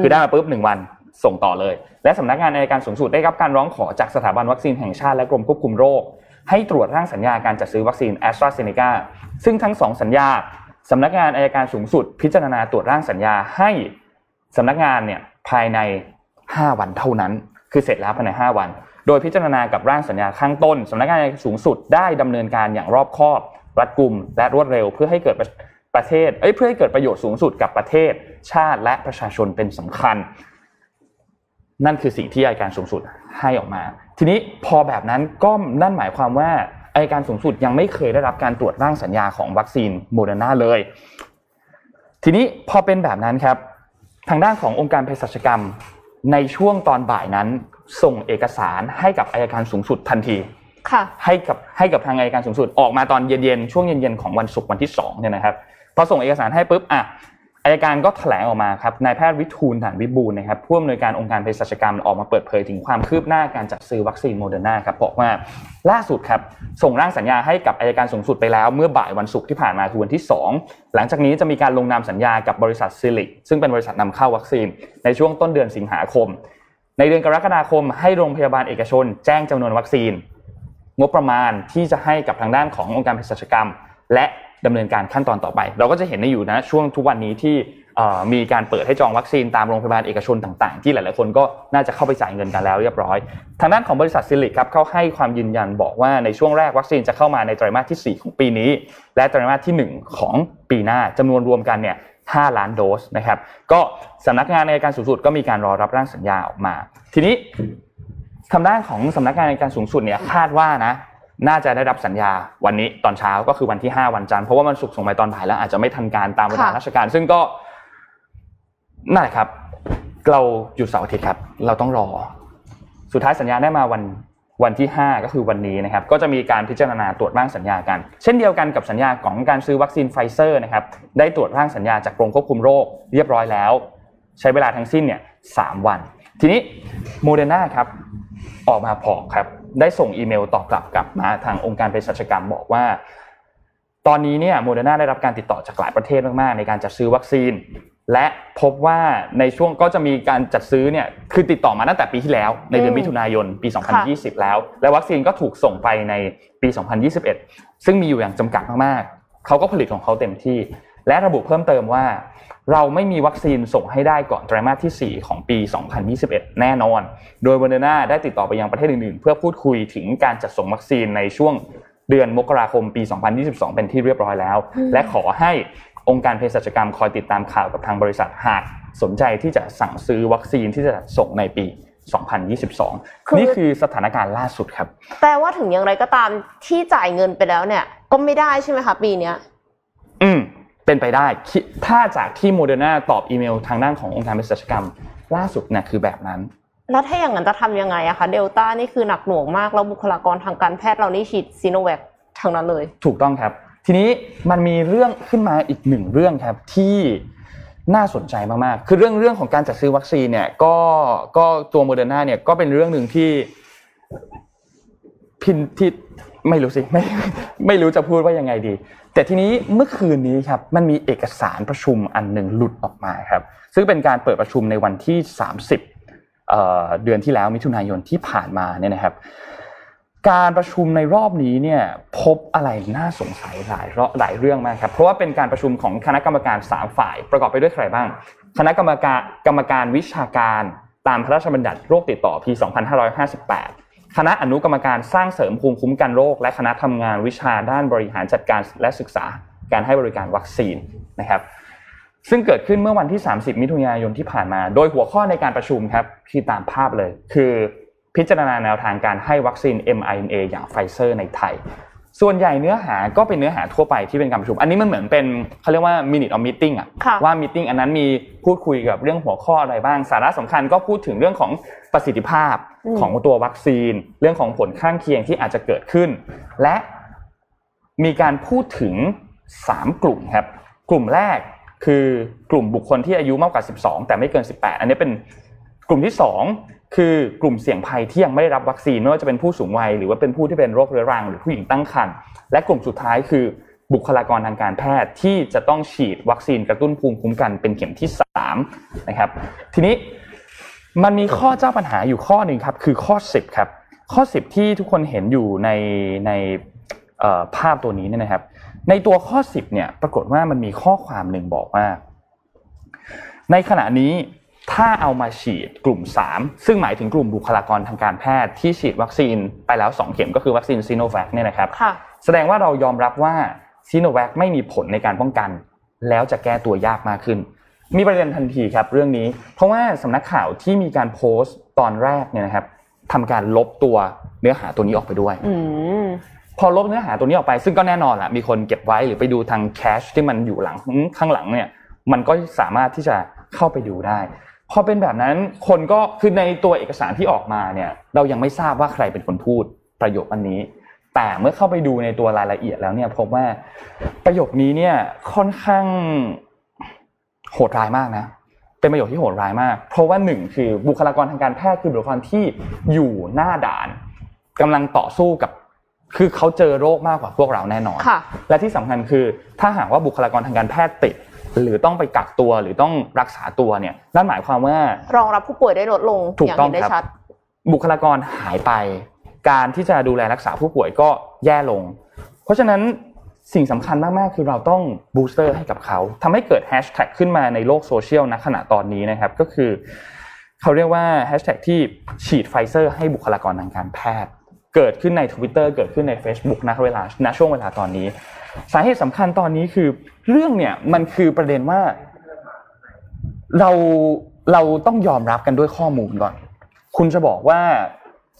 คือได้มาปุ๊บ1วันส่งต่อเลย และสำนักงานอัยการสูงสุดได้รับการร้องขอจากสถาบันวัคซีนแห่งชาติและกรมควบคุมโรค ให้ตรวจร่างสัญญาการจัดซื้อวัคซีนแอสตราเซเนกาซึ่งทั้งสองสัญญาสำนักงานอัยการสูงสุด พิจารณาตรวจร่างสัญญาให้สำนักงานเนี่ยภายใน 5 วันเท่านั้น คือเสร็จแล้วภายใน 5 วัน โดยพิจารณากับร่างสัญญาข้างต้นสำนักงานอัยการสูงสุดได้ดำเนินการอย่างรอบคอบ รัดกุม และรวดเร็วเพื่อให้เกิดประเทศเอ้ยเพื่อให้เกิดประโยชน์สูงสุดกับประเทศ ชาติและประชาชนเป็นสำคัญ นั่นคือสิ่งที่อัยการสูงสุดให้ออกมา ทีนี้พอแบบนั้นก็นั่นหมายความว่าอัยการสูงสุดยังไม่เคยได้รับการตรวจร่างสัญญาของวัคซีนโมเดอร์นาเลย ทีนี้พอเป็นแบบนั้นครับทางด้านขององค์การเภสัชกรรม ในช่วงตอนบ่ายนั้น ส่งเอกสารให้กับอัยการสูงสุดทันทีค่ะให้กับให้กับทางอัยการสูงสุดออกมาตอนเย็นๆช่วงเย็นๆของวันศุกร์วันที่2เนี่ยนะครับพอส่งเอกสารให้ปุ๊บอะ อัยการก็แถลงออกมาครับนายแพทย์วิทูลฐานวิบูลนะครับผู้อำนวยการองค์การเภสัชกรรมออกมาเปิดเผยถึงความคืบหน้าการจัดซื้อวัคซีนโมเดอร์นาครับบอกว่าล่าสุดครับส่งร่างสัญญาให้กับอัยการสูงสุดไปแล้ว เมื่อบ่ายวันศุกร์ที่ผ่านมาคือวันที่ 2 หลังจากนี้จะมีการลงนามสัญญากับบริษัทซิลลิคซึ่งเป็นบริษัทนำเข้าวัคซีน ในช่วงต้นเดือนสิงหาคม ในเดือนกรกฎาคม ให้โรงพยาบาลเอกชน แจ้งจำนวนวัคซีน งบประมาณที่จะให้กับทางด้านขององค์การเภสัชกรรม และ ดำเนินการขั้นตอนต่อไป เราก็จะเห็นในอยู่นะช่วงทุกวันนี้ที่มีการเปิดให้จองวัคซีนตามโรงพยาบาลเอกชนต่างๆ ที่หลายๆคนก็น่าจะเข้าไปจ่ายเงินกันแล้วเรียบร้อย ทางด้านของบริษัทซิลลิคครับเขาให้ความยืนยันบอกว่าในช่วงแรกวัคซีนจะเข้ามาในไตรมาสที่ 4 ของปีนี้ และไตรมาสที่ 1 ของปีหน้าจำนวนรวมกันเนี่ย5ล้านโดสนะครับก็สำนักงานในการสูงสุดก็มีการรอรับร่างสัญญาออกมา ทีนี้ทางด้านของสำนักงานในการสูงสุดเนี่ยคาดว่านะ น่าจะได้รับสัญญาวันนี้ตอนเช้าก็คือวันที่ 5 วันจันทร์เพราะว่ามันสุกส่งไปตอนบ่ายแล้วอาจจะไม่ทันการตามเวลาราชการ ซึ่งก็นั่นแหละครับ เราหยุดเสาร์อาทิตย์ครับ เราต้องรอ สุดท้ายสัญญาได้มาวันวันที่ 5 ก็คือวันนี้นะครับ ก็จะมีการพิจารณาตรวจร่างสัญญากัน เช่นเดียวกันกับสัญญาของการซื้อวัคซีนไฟเซอร์นะครับ ได้ตรวจร่างสัญญาจากกรมควบคุมโรคเรียบร้อยแล้ว ใช้เวลาทั้งสิ้นเนี่ย 4 วัน ทีนี้โมเดอร์นาครับ ออกมาบอกครับ ได้ส่งอีเมลตอบกลับกลับมาทางองค์การเภสัชกรรมบอกว่า ตอนนี้เนี่ยโมเดอร์นาได้รับการติดต่อจากหลายประเทศมากๆ ในการจัดซื้อวัคซีน และพบว่าในช่วงก็จะมีการจัดซื้อเนี่ยคือติดต่อมาตั้งแต่ปีที่แล้วในเดือนมิถุนายนปี 2020 แล้ว และวัคซีนก็ถูกส่งไปในปี 2021 ซึ่งมีอยู่อย่างจำกัดมากๆเขาก็ผลิตของเขาเต็มที่ และระบุเพิ่มเติมว่า เราไม่มีวัคซีนส่งให้ได้ก่อนไตรมาสที่ 4 ของปี 2021 แน่นอน โดยโมเดอร์นาได้ติดต่อไปยังประเทศอื่นๆ เพื่อพูดคุยถึงการจัดส่งวัคซีนในช่วงเดือนมกราคมปี 2022 เป็นที่เรียบร้อยแล้ว และขอให้องค์การเภสัชกรรมคอยติดตามข่าวกับทางบริษัทหากสนใจที่จะสั่งซื้อวัคซีนที่จะส่งในปี 2022คือนี่คือสถานการณ์ล่าสุดครับ แปลว่าถึงอย่างไรก็ตามที่จ่ายเงินไปแล้วเนี่ย ก็ไม่ได้ใช่ไหมคะปีเนี้ย อืม เป็นไปได้คิดถ้าจากที่โมเดอร์นาตอบอีเมลทางด้านขององค์การเภสัชกรรม ล่าสุดเนี่ยคือแบบนั้น แล้วถ้าอย่างนั้นจะทำยังไงอะคะเดลต้านี่คือหนักหน่วงมาก แล้วบุคลากรทางการแพทย์เรานี่ฉีดซีโนแวคทั้งนั้นเลย ถูกต้องครับ ทีนี้มันมีเรื่องขึ้นมาอีกหนึ่งเรื่องครับที่น่าสนใจมากๆ คือเรื่องเรื่องของการจัดซื้อวัคซีนเนี่ยก็ก็ตัวโมเดอร์นาเนี่ยก็เป็นเรื่องหนึ่งที่พินที่ไม่รู้สิไม่ไม่รู้จะพูดว่ายังไงดี แต่ทีนี้เมื่อคืนนี้ครับมันมีเอกสารประชุมอันหนึ่งหลุดออกมาครับ ซึ่งเป็นการเปิดประชุมในวันที่ 30เอ่อเดือนที่แล้วมิถุนายนที่ผ่านมาเนี่ยนะครับ การประชุมในรอบนี้เนี่ยพบอะไรน่าสงสัยหลายหลายเรื่องมากครับเพราะว่าเป็นการประชุมของคณะกรรมการ3ฝ่ายประกอบไปด้วยใครบ้าง คณะกรรมการกรรมการวิชาการตามพระราชบัญญัติโรคติดต่อปี 2558 คณะอนุกรรมการสร้างเสริมภูมิคุ้มกันโรค และคณะทำงานวิชาด้านบริหารจัดการและศึกษาการให้บริการวัคซีนนะครับ ซึ่งเกิดขึ้นเมื่อวันที่ 30 มิถุนายนที่ผ่านมา โดยหัวข้อในการประชุมครับที่ตามภาพเลย คือพิจารณาแนวทางการให้วัคซีน mRNA อย่างไฟเซอร์ในไทย ส่วนใหญ่เนื้อหาก็เป็นเนื้อหาทั่วไปที่เป็นการประชุม อันนี้มันเหมือนเป็นเขาเรียกว่า minute of meeting อะค่ะว่า meeting อันนั้นมีพูดคุยกับเรื่องหัวข้ออะไรบ้าง สาระสำคัญก็พูดถึงเรื่องของ ประสิทธิภาพของตัววัคซีน เรื่องของผลข้างเคียงที่อาจจะเกิดขึ้น และมีการพูดถึง 3 กลุ่มครับ กลุ่มแรกคือกลุ่มบุคคลที่อายุมากกว่า 12 แต่ไม่เกิน 18 อันนี้เป็นกลุ่มที่ 2 คือกลุ่มเสี่ยงภัยที่ยังไม่ได้รับวัคซีนไม่ว่าจะเป็นผู้สูงวัยหรือว่าเป็นผู้ที่เป็นโรคเรื้อรัง หรือผู้หญิงตั้งครรภ์และกลุ่มสุดท้ายคือบุคลากรทางการแพทย์ที่จะต้องฉีดวัคซีนกระตุ้นภูมิคุ้มกันเป็นเข็มที่3นะครับทีนี้ มันมีข้อเจ้าปัญหาอยู่ข้อหนึ่งครับคือข้อ 10ครับข้อ 10 ที่ทุกคนเห็นอยู่ในในเอ่อภาพตัวนี้เนี่ยนะครับ ในตัวข้อ 10เนี่ยปรากฏว่ามันมีข้อความหนึ่งบอกว่า ในขณะนี้ถ้าเอามาฉีดกลุ่ม 3 ซึ่งหมายถึงกลุ่มบุคลากรทางการแพทย์ที่ฉีดวัคซีนไปแล้ว 2 เข็มก็คือวัคซีนซีโนแวคเนี่ยนะครับค่ะแสดงว่าเรายอมรับว่าซีโนแวคไม่มีผลในการป้องกัน แล้วจะแก้ตัวยากมากขึ้น มีประเด็นทันทีครับเรื่องนี้ เพราะว่าสำนักข่าวที่มีการโพสต์ตอนแรกเนี่ยนะครับทำการลบตัวเนื้อหาตัวนี้ออกไปด้วยอืมพอลบเนื้อหาตัวนี้ออกไป ซึ่งก็แน่นอนแหละมีคนเก็บไว้หรือไปดูทางแคชที่มันอยู่หลังข้างหลังเนี่ยมันก็สามารถที่จะเข้าไปดูได้พอเป็นแบบนั้นคนก็คือในตัวเอกสารที่ออกมาเนี่ย เรายังไม่ทราบว่าใครเป็นคนพูดประโยคอันนี้ แต่เมื่อเข้าไปดูในตัวรายละเอียดแล้วเนี่ยพบว่าประโยคนี้เนี่ยค่อนข้าง โหดร้ายมากนะเป็นประโยคที่โหดร้ายมาก เพราะว่าหนึ่งคือบุคลากรทางการแพทย์คือบุคลากรที่อยู่หน้าด่านกำลังต่อสู้กับ คือเขาเจอโรคมากกว่าพวกเราแน่นอนค่ะและที่สำคัญคือ ถ้าหากว่าบุคลากรทางการแพทย์ติดหรือต้องไปกักตัวหรือต้องรักษาตัวเนี่ยนั่นหมายความว่ารองรับผู้ป่วยได้ลดลงถูอกย่างต้องเห็นได้ครับชัดบุคลากรหายไป การที่จะดูแลรักษาผู้ป่วยก็แย่ลง เพราะฉะนั้น สิ่งสำคัญมากๆ คือเราต้องbooster ให้กับเขาทำให้เกิดแฮชแท็กขึ้นมาในโลกโซเชียลณขณะตอนนี้นะครับก็คือเขาเรียกว่าแฮชแท็กที่ฉีดไฟเซอร์ให้บุคลากรทางการแพทย์ เกิดขึ้นใน Twitter เกิดขึ้นใน Facebook ณเวลาณช่วงเวลาตอนนี้ สาเหตุสำคัญตอนนี้คือเรื่องเนี่ยมันคือประเด็นว่า เราเราต้องยอมรับกันด้วยข้อมูลก่อน คุณจะบอกว่า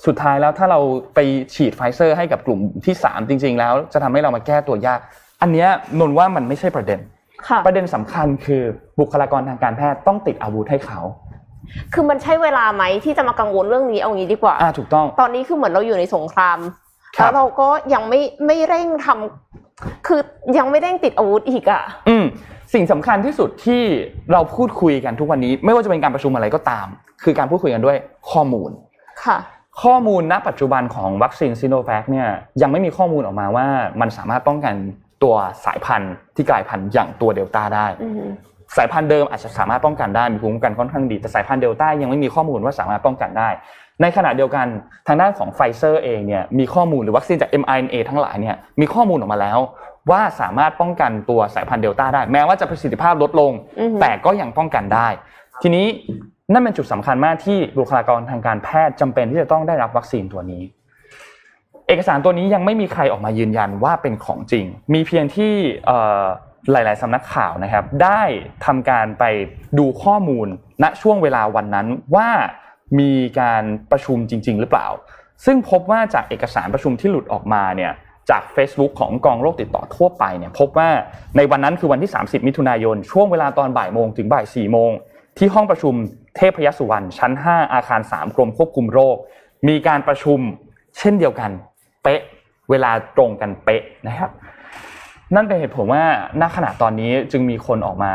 สุดท้ายแล้วถ้าเราไปฉีดไฟเซอร์ให้กับกลุ่มที่ 3 จริง ๆ แล้ว จะทำให้เรามาแก้ตัวยาก อันเนี้ยนนว่ามันไม่ใช่ประเด็นค่ะประเด็นสำคัญคือบุคลากรทางการแพทย์ต้องติดอาวุธให้เขาคือมันใช่เวลาไหมที่จะมากังวลเรื่องนี้เอางี้ดีกว่าอ่าถูกต้อง ตอนนี้คือเหมือนเราอยู่ในสงครามครับแล้วเราก็ยังไม่ไม่เร่งทำคือยังไม่เร่งติดอาวุธอีกอะ อืมสิ่งสำคัญที่สุดที่เราพูดคุยกันทุกวันนี้ ไม่ว่าจะเป็นการประชุมอะไรก็ตาม คือการพูดคุยกันด้วยข้อมูลค่ะ ข้อมูลณปัจจุบันของวัคซีนซีโนแวคเนี่ยยังไม่มีข้อมูลออกมาว่ามันสามารถป้องกันตัวสายพันธุ์ที่กลายพันธุ์อย่างตัวเดลต้าได้อืมสายพันธุ์เดิมอาจจะสามารถป้องกันได้มีภูมิคุ้มกันค่อนข้างดีแต่สายพันธุ์เดลต้ายังไม่มีข้อมูลว่าสามารถป้องกันได้ ในขณะเดียวกันทางด้านของไฟเซอร์เองเนี่ยมีข้อมูลหรือวัคซีนจาก mRNA ทั้งหลายเนี่ยมีข้อมูลออกมาแล้ว ว่าสามารถป้องกันตัวสายพันธุ์เดลต้าได้ แม้ว่าจะประสิทธิภาพลดลงอือฮึแต่ก็ยังป้องกันได้ ทีนี้ นั่นเป็นจุดสำคัญมากที่บุคลากรทางการแพทย์จำเป็นที่จะต้องได้รับวัคซีนตัวนี้ เอกสารตัวนี้ยังไม่มีใครออกมายืนยันว่าเป็นของจริง มีเพียงที่หลาย ๆสำนักข่าวนะครับ ได้ทำการไปดูข้อมูลณช่วงเวลาวันนั้นว่ามีการประชุมจริง ๆ หรือเปล่า ซึ่งพบว่าจากเอกสารประชุมที่หลุดออกมาเนี่ยจาก Facebook ของกองโรคติดต่อทั่วไปเนี่ยพบว่าในวันนั้นคือวันที่ 30 มิถุนายน ช่วงเวลาตอนบ่ายโมงถึงบ่าย4โมงที่ห้องประชุม เทพยสุวรรณชั้น 5 อาคาร 3 กรมควบคุมโรค มีการประชุมเช่นเดียวกัน เป๊ะเวลาตรงกันเป๊ะนะครับ นั่นเป็นเหตุผลว่าณขณะตอนนี้จึงมีคนออกมา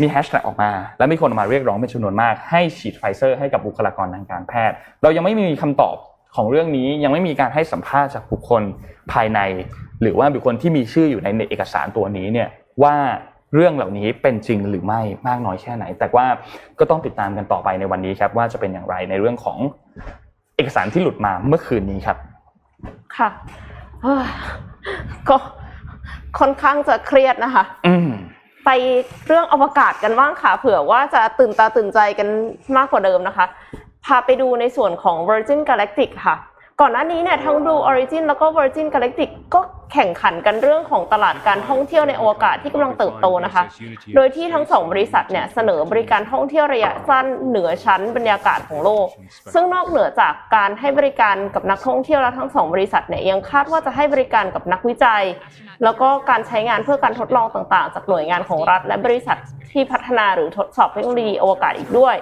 มีแฮชแท็กออกมา และมีคนออกมาเรียกร้องเป็นจำนวนมาก ให้ฉีดไฟเซอร์ให้กับบุคลากรทางการแพทย์ เรายังไม่มีคำตอบของเรื่องนี้ยังไม่มีการให้สัมภาษณ์จากบุคคลภายใน หรือว่าบุคคลที่มีชื่ออยู่ในเอกสารตัวนี้เนี่ยว่า เรื่องเหล่านี้เป็นจริงหรือไม่มากน้อยแค่ไหน แต่ว่าก็ต้องติดตามกันต่อไปในวันนี้ครับ ว่าจะเป็นอย่างไรในเรื่องของเอกสารที่หลุดมาเมื่อคืนนี้ครับ ค่ะเฮ้ยก็ค่อนข้างจะเครียดนะคะ อืมไปเรื่องอวกาศกันบ้างค่ะ เผื่อว่าจะตื่นตาตื่นใจกันมากกว่าเดิมนะคะ พาไปดูในส่วนของ Virgin Galactic ค่ะ ก่อนหน้านี้เนี่ยทั้ง Blue Origin แล้วก็ Virgin Galactic ก็แข่งขันกันเรื่องของตลาดการท่องเที่ยวในอวกาศที่กำลังเติบโตนะคะ โดยที่ทั้งสองบริษัทเนี่ยเสนอบริการท่องเที่ยวระยะสั้นเหนือชั้นบรรยากาศของโลก ซึ่งนอกเหนือจากการให้บริการกับนักท่องเที่ยวแล้วทั้งสองบริษัทเนี่ยยังคาดว่าจะให้บริการกับนักวิจัย แล้วก็การใช้งานเพื่อการทดลองต่างๆ จากหน่วยงานของรัฐ และบริษัทที่พัฒนาหรือทดสอบเทคโนโลยีอวกาศอีกด้วย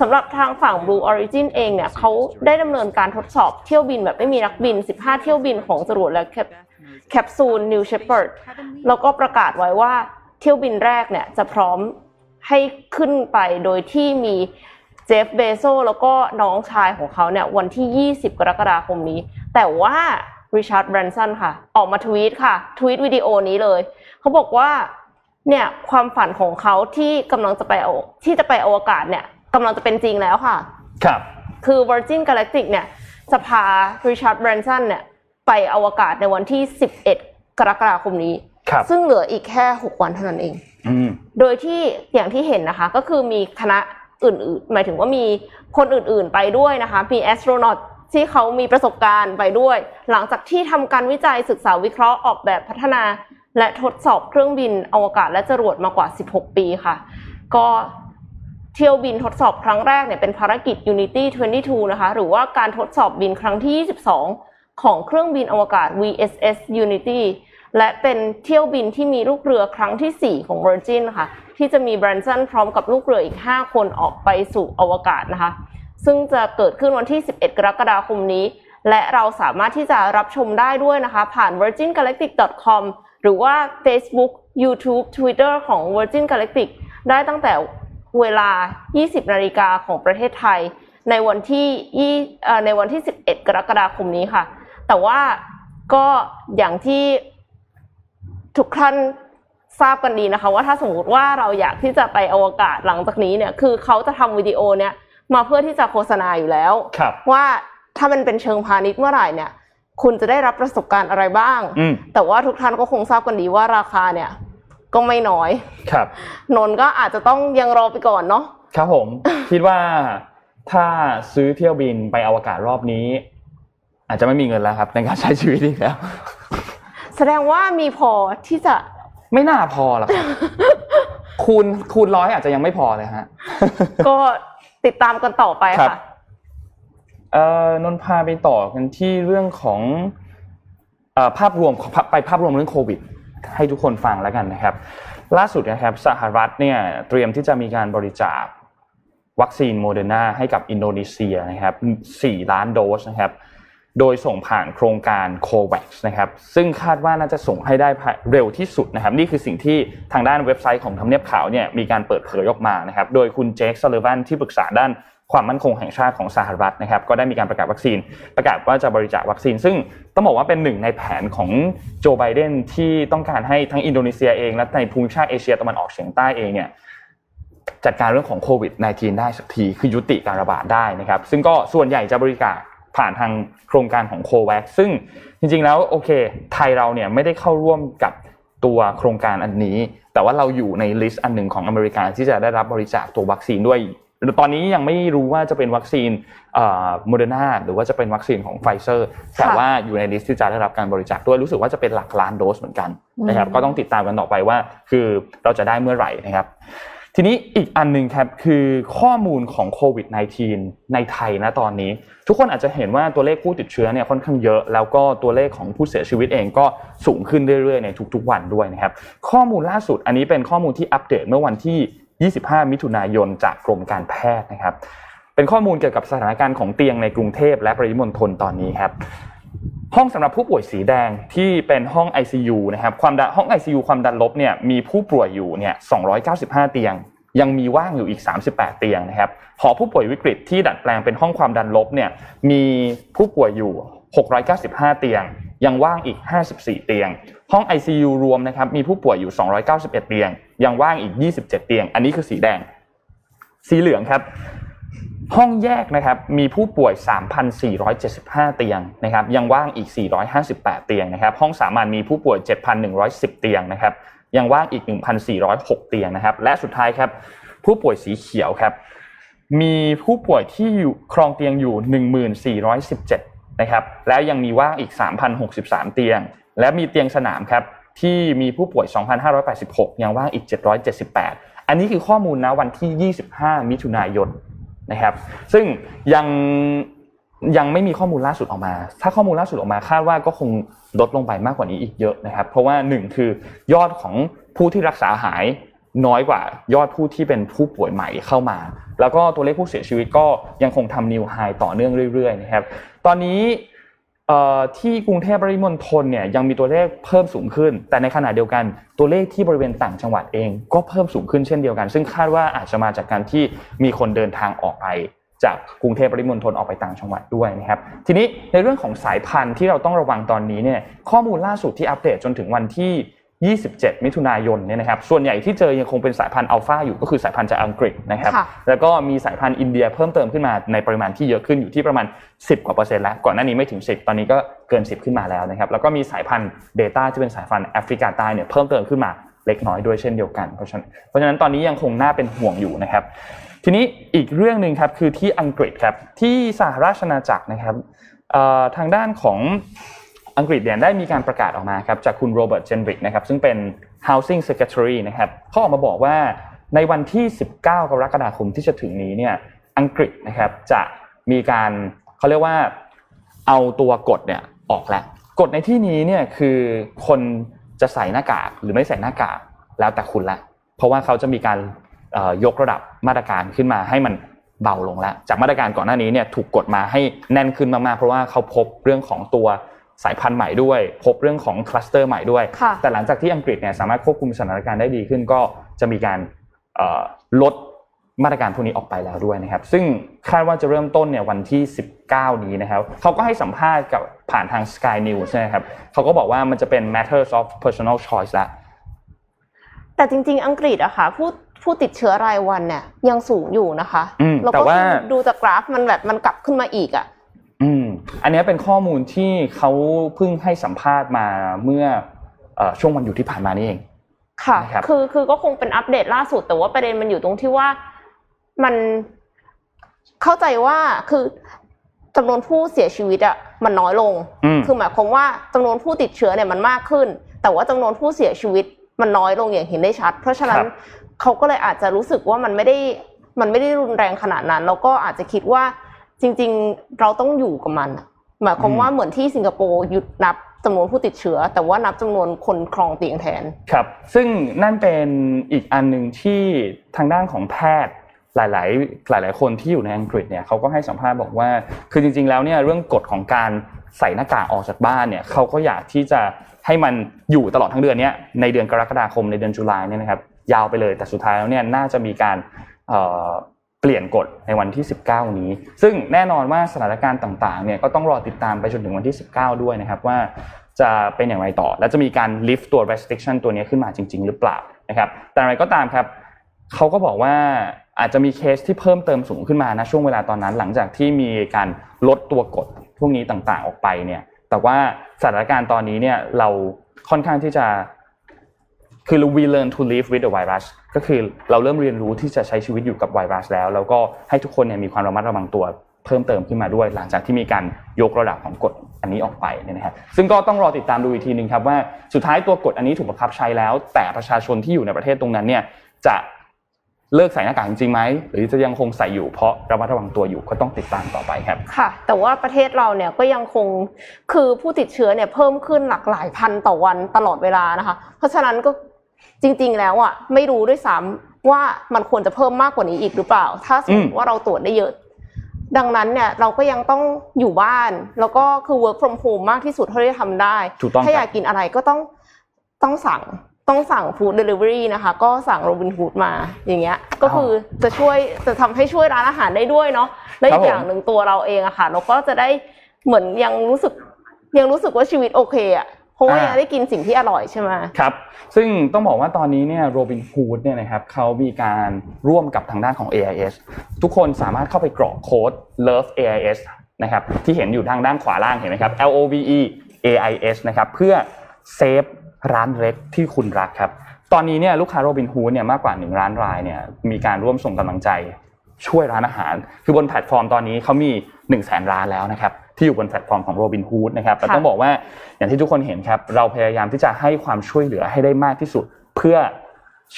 สำหรับทางฝั่ง Blue Origin เองเนี่ยเขาได้ดำเนินการทดสอบเที่ยวบินแบบไม่มีนักบิน 15 เที่ยวบินของจรวดและแคปแคปซูล New Shepard แล้วก็ประกาศไว้ว่าเที่ยวบินแรกเนี่ยจะพร้อมให้ขึ้นไปโดยที่มีเจฟเบโซแล้วก็น้องชายของเขาเนี่ยวันที่ 20 กรกฎาคมนี้ แต่ว่าริชาร์ดแบรนสันค่ะ ออกมาทวีตค่ะ ทวีตวิดีโอนี้เลย เขาบอกว่าเนี่ยความฝันของเขาที่กำลังจะไปเอาที่จะไปอวกาศเนี่ย กำลังจะเป็นจริงแล้วค่ะ ครับ คือ Virgin Galactic เนี่ยจะพาริชาร์ดแบรนสันเนี่ยไปอวกาศในวันที่ 11 กรกฎาคมนี้ครับซึ่งเหลืออีกแค่ 6 วันเท่านั้นเองอืมโดยที่อย่างที่เห็นนะคะ ก็คือมีคณะอื่นๆ หมายถึงว่ามีคนอื่นๆไปด้วยนะคะ มี astronaut ที่เขามีประสบการณ์ไปด้วย หลังจากที่ทำการวิจัยศึกษาวิเคราะห์ออกแบบพัฒนา และทดสอบเครื่องบินอวกาศและจรวดมากว่า 16 ปีค่ะ ก็ เที่ยวบินทดสอบครั้งแรกเนี่ยเป็นภารกิจ Unity 22 นะคะ หรือว่าการทดสอบบินครั้งที่ 22 ของเครื่องบินอวกาศ VSS Unity และเป็นเที่ยวบินที่มีลูกเรือครั้งที่ 4 ของ Virgin ค่ะที่จะมีแบรนสันพร้อมกับลูกเรืออีก 5 คนออกไปสู่อวกาศนะคะ ซึ่งจะเกิดขึ้นวันที่ 11 กรกฎาคมนี้ และเราสามารถที่จะรับชมได้ด้วยนะคะ ผ่าน virgingalactic.com หรือว่า Facebook YouTube Twitter ของ Virgin Galactic ได้ตั้งแต่ เวลา 20 นาฬิกาของประเทศไทย ในวันที่ยี่เอ่อในวันที่ 11 กรกฎาคมนี้ค่ะ แต่ว่าก็อย่างที่ทุกท่านทราบกันดีนะคะ ว่าถ้าสมมติว่าเราอยากที่จะไปอวกาศหลังจากนี้เนี่ย คือเขาจะทำวิดีโอเนี่ยมาเพื่อที่จะโฆษณาอยู่แล้วครับว่าถ้ามันเป็นเชิงพาณิชย์เมื่อไหร่เนี่ย คุณจะได้รับประสบการณ์อะไรบ้างอืมแต่ว่าทุกท่านก็คงทราบกันดีว่าราคาเนี่ย ก็ไม่น้อย ครับ นนท์ก็อาจจะต้องยังรอไปก่อนเนาะ ครับผม คิดว่าถ้าซื้อเที่ยวบินไปอวกาศรอบนี้ อาจจะไม่มีเงินแล้วครับ ในการใช้ชีวิตอีกแล้ว แสดงว่ามีพอที่จะ ไม่น่าพอหรอกครับ คูณคูณร้อยอาจจะยังไม่พอเลยฮะ ก็ติดตามกันต่อไปครับ ค่ะ เอ่อนนท์พาไปต่อกันที่เรื่องของเอ่อภาพรวมไปภาพรวมเรื่องโควิด ให้ทุกคนฟังแล้วกันนะครับ ล่าสุดนะครับสหรัฐเนี่ยเตรียมที่จะมีการบริจาควัคซีนโมเดอร์นาให้กับอินโดนีเซียนะครับ 4 ล้านโดสนะครับ โดยส่งผ่านโครงการ COVAX นะครับ ซึ่งคาดว่าน่าจะส่งให้ได้เร็วที่สุดนะครับ นี่คือสิ่งที่ทางด้านเว็บไซต์ของทำเนียบขาวเนี่ยมีการเปิดเผยออกมานะครับ โดยคุณเจคซัลลิแวนที่ปรึกษาด้าน ความมั่นคงแห่งชาติของสหรัฐนะครับ ก็ได้มีการประกาศวัคซีน ประกาศว่าจะบริจาควัคซีน ซึ่งต้องบอกว่าเป็นหนึ่งในแผนของโจไบเดนที่ต้องการให้ทั้งอินโดนีเซียเองและในภูมิภาคเอเชียตะวันออกเฉียงใต้เองเนี่ยจัดการเรื่องของโควิด -19 ได้สักทีคือยุติการระบาดได้นะครับ ซึ่งก็ส่วนใหญ่จะบริจาคผ่านทางโครงการของ COVAX ซึ่งจริงๆแล้วโอเค ไทยเราเนี่ยไม่ได้เข้าร่วมกับตัวโครงการอันนี้ แต่ว่าเราอยู่ใน list อันหนึ่งของอเมริกาที่จะได้รับบริจาคตัววัคซีนด้วย ตอนนี้ยังไม่รู้ว่าจะเป็นวัคซีนโมเดอร์นาหรือว่าจะเป็นวัคซีนของไฟเซอร์แต่ว่าอยู่ใน list ที่จะได้รับการบริจาคด้วยรู้สึกว่าจะเป็นหลักล้านโดสเหมือนกันนะครับก็ต้องติดตามกันต่อไปว่า คือเราจะได้เมื่อไหร่นะครับ ทีนี้อีกอันหนึ่งครับคือข้อมูลของโควิด -19 ในไทยนะตอนนี้ ทุกคนอาจจะเห็นว่าตัวเลขผู้ติดเชื้อเนี่ยค่อนข้างเยอะ แล้วก็ตัวเลขของผู้เสียชีวิตเองก็สูงขึ้นเรื่อยๆในทุกๆวันด้วยนะครับข้อมูลล่าสุดอันนี้เป็นข้อมูลที่อัปเดตเมื่อวันที่ 25 มิถุนายนจากกรมการแพทย์นะครับ เป็นข้อมูลเกี่ยวกับสถานการณ์ของเตียงในกรุงเทพและปริมณฑลตอนนี้ครับห้องสำหรับผู้ป่วยสีแดงที่เป็นห้อง ICU นะครับความดันห้อง ICU ความดันลบเนี่ยมีผู้ป่วยอยู่เนี่ย295 เตียง ยังมีว่างอยู่อีก 38 เตียงนะครับหอผู้ป่วยวิกฤตที่ดัดแปลงเป็นห้องความดันลบเนี่ยมีผู้ป่วยอยู่ 695 เตียง ยังว่างอีก 54 เตียง ห้อง ICU รวมนะครับมีผู้ป่วยอยู่ 291 เตียง ยังว่างอีก 27 เตียง อันนี้คือสีแดง สีเหลืองครับ ห้องแยกนะครับมีผู้ป่วย 3,475 เตียงนะครับยังว่างอีก 458 เตียงนะครับห้องสามัญมีผู้ป่วย 7,110 เตียงนะครับยังว่างอีก 1,406 เตียงนะครับและสุดท้ายครับผู้ป่วยสีเขียวครับมีผู้ป่วยที่อยู่ครองเตียงอยู่ 1,417นะครับแล้วยังมีว่างอีก 3,063 เตียง และมีเตียงสนามครับที่มีผู้ป่วย 2,586 ยังว่างอีก 778 อันนี้คือข้อมูลนะวันที่ 25 มิถุนายนนะครับ ซึ่งยังยังไม่มีข้อมูลล่าสุดออกมา ถ้าข้อมูลล่าสุดออกมาคาดว่าก็คงลดลงไปมากกว่านี้อีกเยอะนะครับ เพราะว่าหนึ่งคือยอดของผู้ที่รักษาหายน้อยกว่ายอดผู้ที่เป็นผู้ป่วยใหม่เข้ามา แล้วก็ตัวเลขผู้เสียชีวิตก็ยังคงทำนิวไฮต่อเนื่องเรื่อยๆนะครับ ตอนนี้ ที่กรุงเทพปริมณฑลเนี่ยยังมีตัวเลขเพิ่มสูงขึ้น แต่ในขณะเดียวกันตัวเลขที่บริเวณต่างจังหวัดเอง ก็เพิ่มสูงขึ้นเช่นเดียวกัน ซึ่งคาดว่าอาจจะมาจากการที่มีคนเดินทางออกไป จากกรุงเทพปริมณฑลออกไปต่างจังหวัดด้วยนะครับทีนี้ในเรื่องของสายพันธุ์ที่เราต้องระวังตอนนี้เนี่ยข้อมูลล่าสุดที่อัปเดตจนถึงวันที่ 27 มิถุนายนเนี่ยนะครับ ส่วนใหญ่ที่เจอยังคงเป็นสายพันธุ์อัลฟาอยู่ก็คือสายพันธุ์จากอังกฤษนะครับ แล้วก็มีสายพันธุ์อินเดียเพิ่มเติมขึ้นมาในปริมาณที่เยอะขึ้นอยู่ที่ประมาณ 10 กว่าเปอร์เซ็นต์แล้ว ก่อนหน้านี้ไม่ถึง 10 ตอนนี้ก็เกิน 10 ขึ้นมาแล้วนะครับ แล้วก็มีสายพันธุ์เบต้าที่เป็นสายพันธุ์แอฟริกาใต้เนี่ยเพิ่มเติมขึ้นมาเล็กน้อยด้วยเช่นเดียวกัน เพราะฉะนั้นเพราะฉะนั้นตอนนี้ยังคงน่าเป็นห่วงอยู่นะครับ ทีนี้อีกเรื่องหนึ่งครับคือที่อังกฤษครับที่สหราชอาณาจักรนะครับทางด้านของ อังกฤษเนี่ยได้มีการประกาศออกมาครับจากคุณโรเบิร์ตเจนริกนะครับซึ่งเป็น Housing Secretary นะครับเขาออกมาบอกว่าในวันที่ 19 กรกฎาคมที่จะถึงนี้เนี่ยอังกฤษนะครับจะมีการเขาเรียกว่าเอาตัวกฎเนี่ยออกแล้วกฎในที่นี้เนี่ยคือคนจะใส่หน้ากากหรือไม่ใส่หน้ากากแล้วแต่คุณละเพราะว่าเขาจะมีการยกระดับมาตรการขึ้นมาให้มันเบาลงแล้วจากมาตรการก่อนหน้านี้เนี่ยถูกกดมาให้แน่นขึ้นมากๆเพราะว่าเขาพบเรื่องของตัว สายพันธุ์ใหม่ด้วย พบเรื่องของคลัสเตอร์ใหม่ด้วย แต่หลังจากที่อังกฤษเนี่ยสามารถควบคุมสถานการณ์ได้ดีขึ้นก็จะมีการลดมาตรการพวกนี้ออกไปแล้วด้วยนะครับ ซึ่งคาดว่าจะเริ่มต้นเนี่ยวันที่ 19 นี้นะครับเขาก็ให้สัมภาษณ์กับผ่านทาง Sky News นะครับเขาก็บอกว่ามันจะเป็น matters of personal choice ละแต่จริง ๆ อังกฤษอะค่ะผู้ผู้ติดเชื้อรายวันเนี่ยยังสูงอยู่นะคะแต่ว่าดูจากกราฟมันแบบมันกลับขึ้นมาอีกอะ อืมอันนี้เป็นข้อมูลที่เขาเพิ่งให้สัมภาษณ์มาเมื่อช่วงวันหยุดที่ผ่านมานี่เอง ค่ะคือคือก็คงเป็นอัปเดตล่าสุด แต่ว่าประเด็นมันอยู่ตรงที่ว่ามันเข้าใจว่าคือจำนวนผู้เสียชีวิตอะมันน้อยลง คือหมายความว่าจำนวนผู้ติดเชื้อเนี่ยมันมากขึ้น แต่ว่าจำนวนผู้เสียชีวิตมันน้อยลงอย่างเห็นได้ชัด เพราะฉะนั้นเขาก็เลยอาจจะรู้สึกว่ามันไม่ได้มันไม่ได้รุนแรงขนาดนั้น แล้วก็อาจจะคิดว่า จริง ๆ เราต้องอยู่กับมันหมายความว่าเหมือนที่สิงคโปร์หยุดนับจำนวนผู้ติดเชื้อ แต่ว่านับจำนวนคนครองเตียงแทนครับ ซึ่งนั่นเป็นอีกอันหนึ่งที่ทางด้านของแพทย์หลาย ๆ หลาย ๆ คนที่อยู่ในอังกฤษเนี่ยเขาก็ให้สัมภาษณ์บอกว่า คือจริง ๆ แล้วเนี่ยเรื่องกฎของการใส่หน้ากากออกจากบ้านเนี่ยเขาก็อยากที่จะให้มันอยู่ตลอดทั้งเดือนนี้ในเดือนกรกฎาคมในเดือนตุลาเนี่ยนะครับยาวไปเลยแต่สุดท้ายแล้วเนี่ยน่าจะมีการ เปลี่ยนกฎในวันที่ 19 นี้ ซึ่งแน่นอนว่าสถานการณ์ต่างๆเนี่ยก็ต้องรอติดตามไปจนถึงวันที่ 19 ด้วยนะครับว่าจะเป็นอย่างไรต่อ และจะมีการ lift ตัว restriction ตัวนี้ขึ้นมาจริง ๆ หรือเปล่านะครับแต่อะไรก็ตามครับเขาก็บอกว่าอาจจะมีเคสที่เพิ่มเติมสูงขึ้นมานะช่วงเวลาตอนนั้น หลังจากที่มีการลดตัวกฎพวกนี้ต่างๆออกไปเนี่ยแต่ว่าสถานการณ์ตอนนี้เนี่ยเราค่อนข้างที่จะ คือ we learn to live with the virus ก็คือเราเริ่มเรียนรู้ที่จะใช้ชีวิตอยู่กับไวรัสแล้ว แล้วก็ให้ทุกคนเนี่ยมีความระมัดระวังตัวเพิ่มเติมขึ้นมาด้วย หลังจากที่มีการยกระดับของกฎอันนี้ออกไปเนี่ยนะครับซึ่งก็ต้องรอติดตามดูอีกทีหนึ่งครับว่าสุดท้ายตัวกฎอันนี้ถูกบังคับใช้แล้ว แต่ประชาชนที่อยู่ในประเทศตรงนั้นเนี่ยจะเลิกใส่หน้ากากจริงไหมหรือจะยังคงใส่อยู่เพราะระมัดระวังตัวอยู่ก็ต้องติดตามต่อไปครับค่ะ แต่ว่าประเทศเราเนี่ยก็ยังคงคือผู้ติดเชื้อเนี่ยเพิ่มขึ้นหลากหลายพันต่อวันตลอดเวลานะคะ เพราะฉะนั้นก็ จริง ๆ แล้วอะไม่รู้ด้วยซ้ำว่ามันควรจะเพิ่มมากกว่านี้อีกหรือเปล่า ถ้าสมมติว่าเราตรวจได้เยอะ ดังนั้นเนี่ยเราก็ยังต้องอยู่บ้าน แล้วก็คือ work from home มากที่สุดเท่าที่จะทำได้ถูกต้องถ้าอยาคกรับกินอะไรก็ต้องต้องสั่งต้องสั่ง food delivery นะคะ ก็สั่ง Robin Hood มาอย่างเงี้ย ก็คือจะช่วยจะทำให้ช่วยร้านอาหารได้ด้วยเนาะและอีครับกผมอย่างหนึ่งตัวเราเองอะค่ะ เราก็จะได้เหมือนยังรู้สึกยังรู้สึกว่าชีวิตโอเคอะ เพราะว่ายังได้กินสิ่งที่อร่อยใช่ไหมครับ ซึ่งต้องบอกว่าตอนนี้เนี่ยโรบินฮูดเนี่ยนะครับเขามีการร่วมกับทางด้านของ AIS ทุกคนสามารถเข้าไปกรอกโค้ด love AIS นะครับที่เห็นอยู่ทางด้านขวาล่างเห็นไหมครับ L O V E AIS นะครับเพื่อ save ร้านเล็กที่คุณรักครับ ตอนนี้เนี่ยลูกค้าโรบินฮูดเนี่ยมากกว่า1ล้านรายเนี่ยมีการร่วมส่งกำลังใจช่วยร้านอาหาร คือบนแพลตฟอร์มตอนนี้เขามี1นึ่งแสนร้านแล้วนะครับ ที่อยู่บนแพลตฟอร์มของ Robinhood นะครับแต่ค่ะต้องบอกว่าอย่างที่ทุกคนเห็นครับเราพยายามที่จะให้ความช่วยเหลือให้ได้มากที่สุด เพื่อ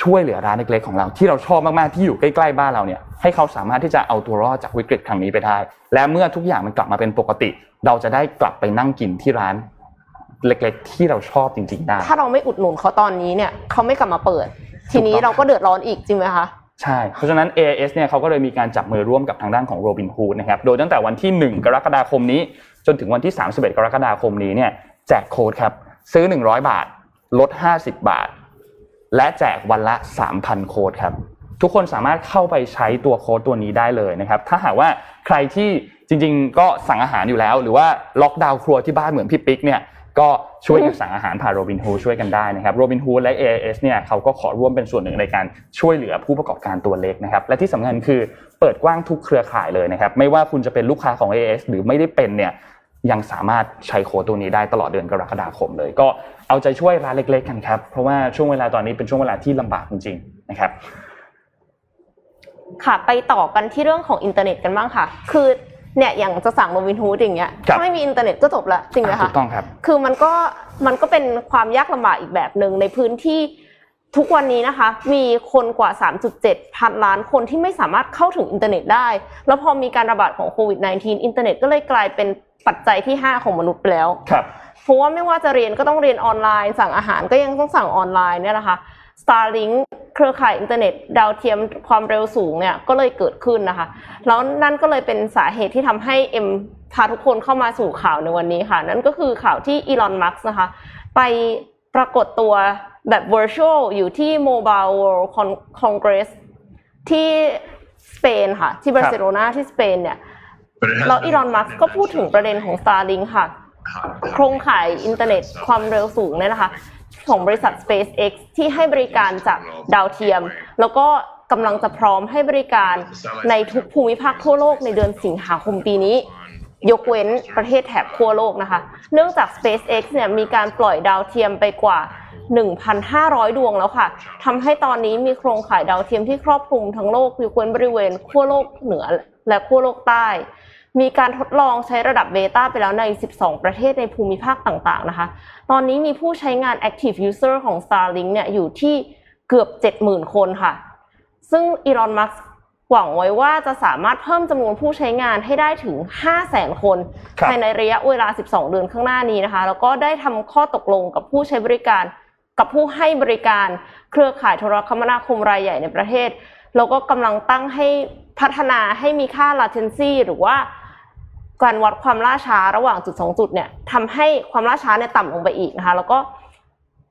ช่วยเหลือร้านเล็กๆของเรา ที่เราชอบมากๆที่อยู่ใกล้ๆบ้านเราเนี่ยให้เขาสามารถที่จะเอาตัวรอดจากวิกฤตครั้งนี้ไปได้ และเมื่อทุกอย่างมันกลับมาเป็นปกติ เราจะได้กลับไปนั่งกินที่ร้านเล็กๆ ที่เราชอบจริงๆได้ถ้าเราไม่อุดหนุนเขาตอนนี้เนี่ยเขาไม่กลับมาเปิด ทีนี้ถูกต้องเราก็เดือดร้อนอีกจริงไหมคะ ใช่ เพราะฉะนั้น AIS เนี่ยเขาก็เลยมีการจับมือร่วมกับทางด้านของ Robinhood นะครับ โดยตั้งแต่วันที่ 1 กรกฎาคมนี้ จนถึงวันที่ 31 กรกฎาคมนี้เนี่ยแจกโค้ดครับ ซื้อ 100 บาท ลด 50 บาท และแจกวันละ 3,000 โค้ดครับ ทุกคนสามารถเข้าไปใช้ตัวโค้ดตัวนี้ได้เลยนะครับ ถ้าหากว่าใครที่จริง ๆ ก็สั่งอาหารอยู่แล้ว หรือว่าล็อกดาวน์ครัวที่บ้านเหมือนพี่ปิ๊กเนี่ย ก็ช่วยกันสั่งอาหารผ่านโรบินฮูช่วยกันได้นะครับโรบินฮูและ AIS เนี่ยเขาก็ขอร่วมเป็นส่วนหนึ่งในการช่วยเหลือผู้ประกอบการตัวเล็กนะครับและที่สำคัญคือเปิดกว้างทุกเครือข่ายเลยนะครับไม่ว่าคุณจะเป็นลูกค้าของ AIS หรือไม่ได้เป็นเนี่ยยังสามารถใช้โค้ดตัวนี้ได้ตลอดเดือนกรกฎาคมเลย ก็เอาใจช่วยร้านเล็ก ๆ กันครับเพราะว่าช่วงเวลาตอนนี้เป็นช่วงเวลาที่ลำบากจริงๆนะครับค่ะไปต่อกันที่เรื่องของอินเทอร์เน็ตกันบ้างค่ะ คือ เนี่ยอย่างจะสั่งโรบินฮูดอย่างเงี้ยครับ ถ้าไม่มีอินเทอร์เน็ตก็จบละจริงไหมคะ ถูกต้องครับ คือมันก็มันก็เป็นความยากลำบากอีกแบบหนึ่งในพื้นที่ทุกวันนี้นะคะ มีคนกว่า 3.7 พันล้านคนที่ไม่สามารถเข้าถึงอินเทอร์เน็ตได้ แล้วพอมีการระบาดของโควิด -19 อินเทอร์เน็ตก็เลยกลายเป็นปัจจัยที่ 5 ของมนุษย์ไปแล้ว ครับ เพราะว่าไม่ว่าจะเรียนก็ต้องเรียนออนไลน์ สั่งอาหารก็ยังต้องสั่งออนไลน์เนี่ยนะคะ Starlink เครือข่ายอินเทอร์เน็ต ดาวเทียมความเร็วสูงเนี่ยก็เลยเกิดขึ้นนะคะ แล้วนั่นก็เลยเป็นสาเหตุที่ทำให้เอ็มพาทุกคนเข้ามาสู่ข่าวในวันนี้ค่ะ นั่นก็คือข่าวที่อีลอนมัสก์นะคะ ไปปรากฏตัวแบบ virtual อยู่ที่ Mobile World Con- Congress ที่สเปนค่ะ ที่บาร์เซโลนาที่สเปนเนี่ยแล้วอีลอนมัสก์ก็พูดถึงประเด็นของ Starlink ค่ะ โครงข่ายอินเทอร์เน็ตความเร็วสูงเนี่ยนะคะ ของบริษัท SpaceX ที่ให้บริการจากดาวเทียม แล้วก็กำลังจะพร้อมให้บริการในทุกภูมิภาคทั่วโลกในเดือนสิงหาคมปีนี้ ยกเว้นประเทศแถบขั้วโลกนะคะ เนื่องจาก SpaceX เนี่ยมีการปล่อยดาวเทียมไปกว่า 1,500 ดวงแล้วค่ะทำให้ตอนนี้มีโครงข่ายดาวเทียมที่ครอบคลุมทั้งโลกยกเว้นบริเวณขั้วโลกเหนือและขั้วโลกใต้ มีการทดลองใช้ระดับเบต้าไปแล้วใน 12 ประเทศในภูมิภาคต่างๆนะคะ ตอนนี้มีผู้ใช้งาน Active User ของ Starlink เนี่ยอยู่ที่เกือบ 70,000 คนค่ะ ซึ่งอีลอน มัสก์หวังไว้ว่าจะสามารถเพิ่มจำนวนผู้ใช้งานให้ได้ถึง 500,000 คนครับภายในระยะเวลา 12 เดือนข้างหน้านี้นะคะ แล้วก็ได้ทำข้อตกลงกับผู้ใช้บริการกับผู้ให้บริการเครือข่ายโทรคมนาคมรายใหญ่ในประเทศ แล้วก็กำลังตั้งให้พัฒนาให้มีค่า latency หรือว่า การวัดความล่าช้าระหว่างจุดสองจุดเนี่ยทำให้ความล่าช้าเนี่ยต่ำลงไปอีกนะคะ แล้วก็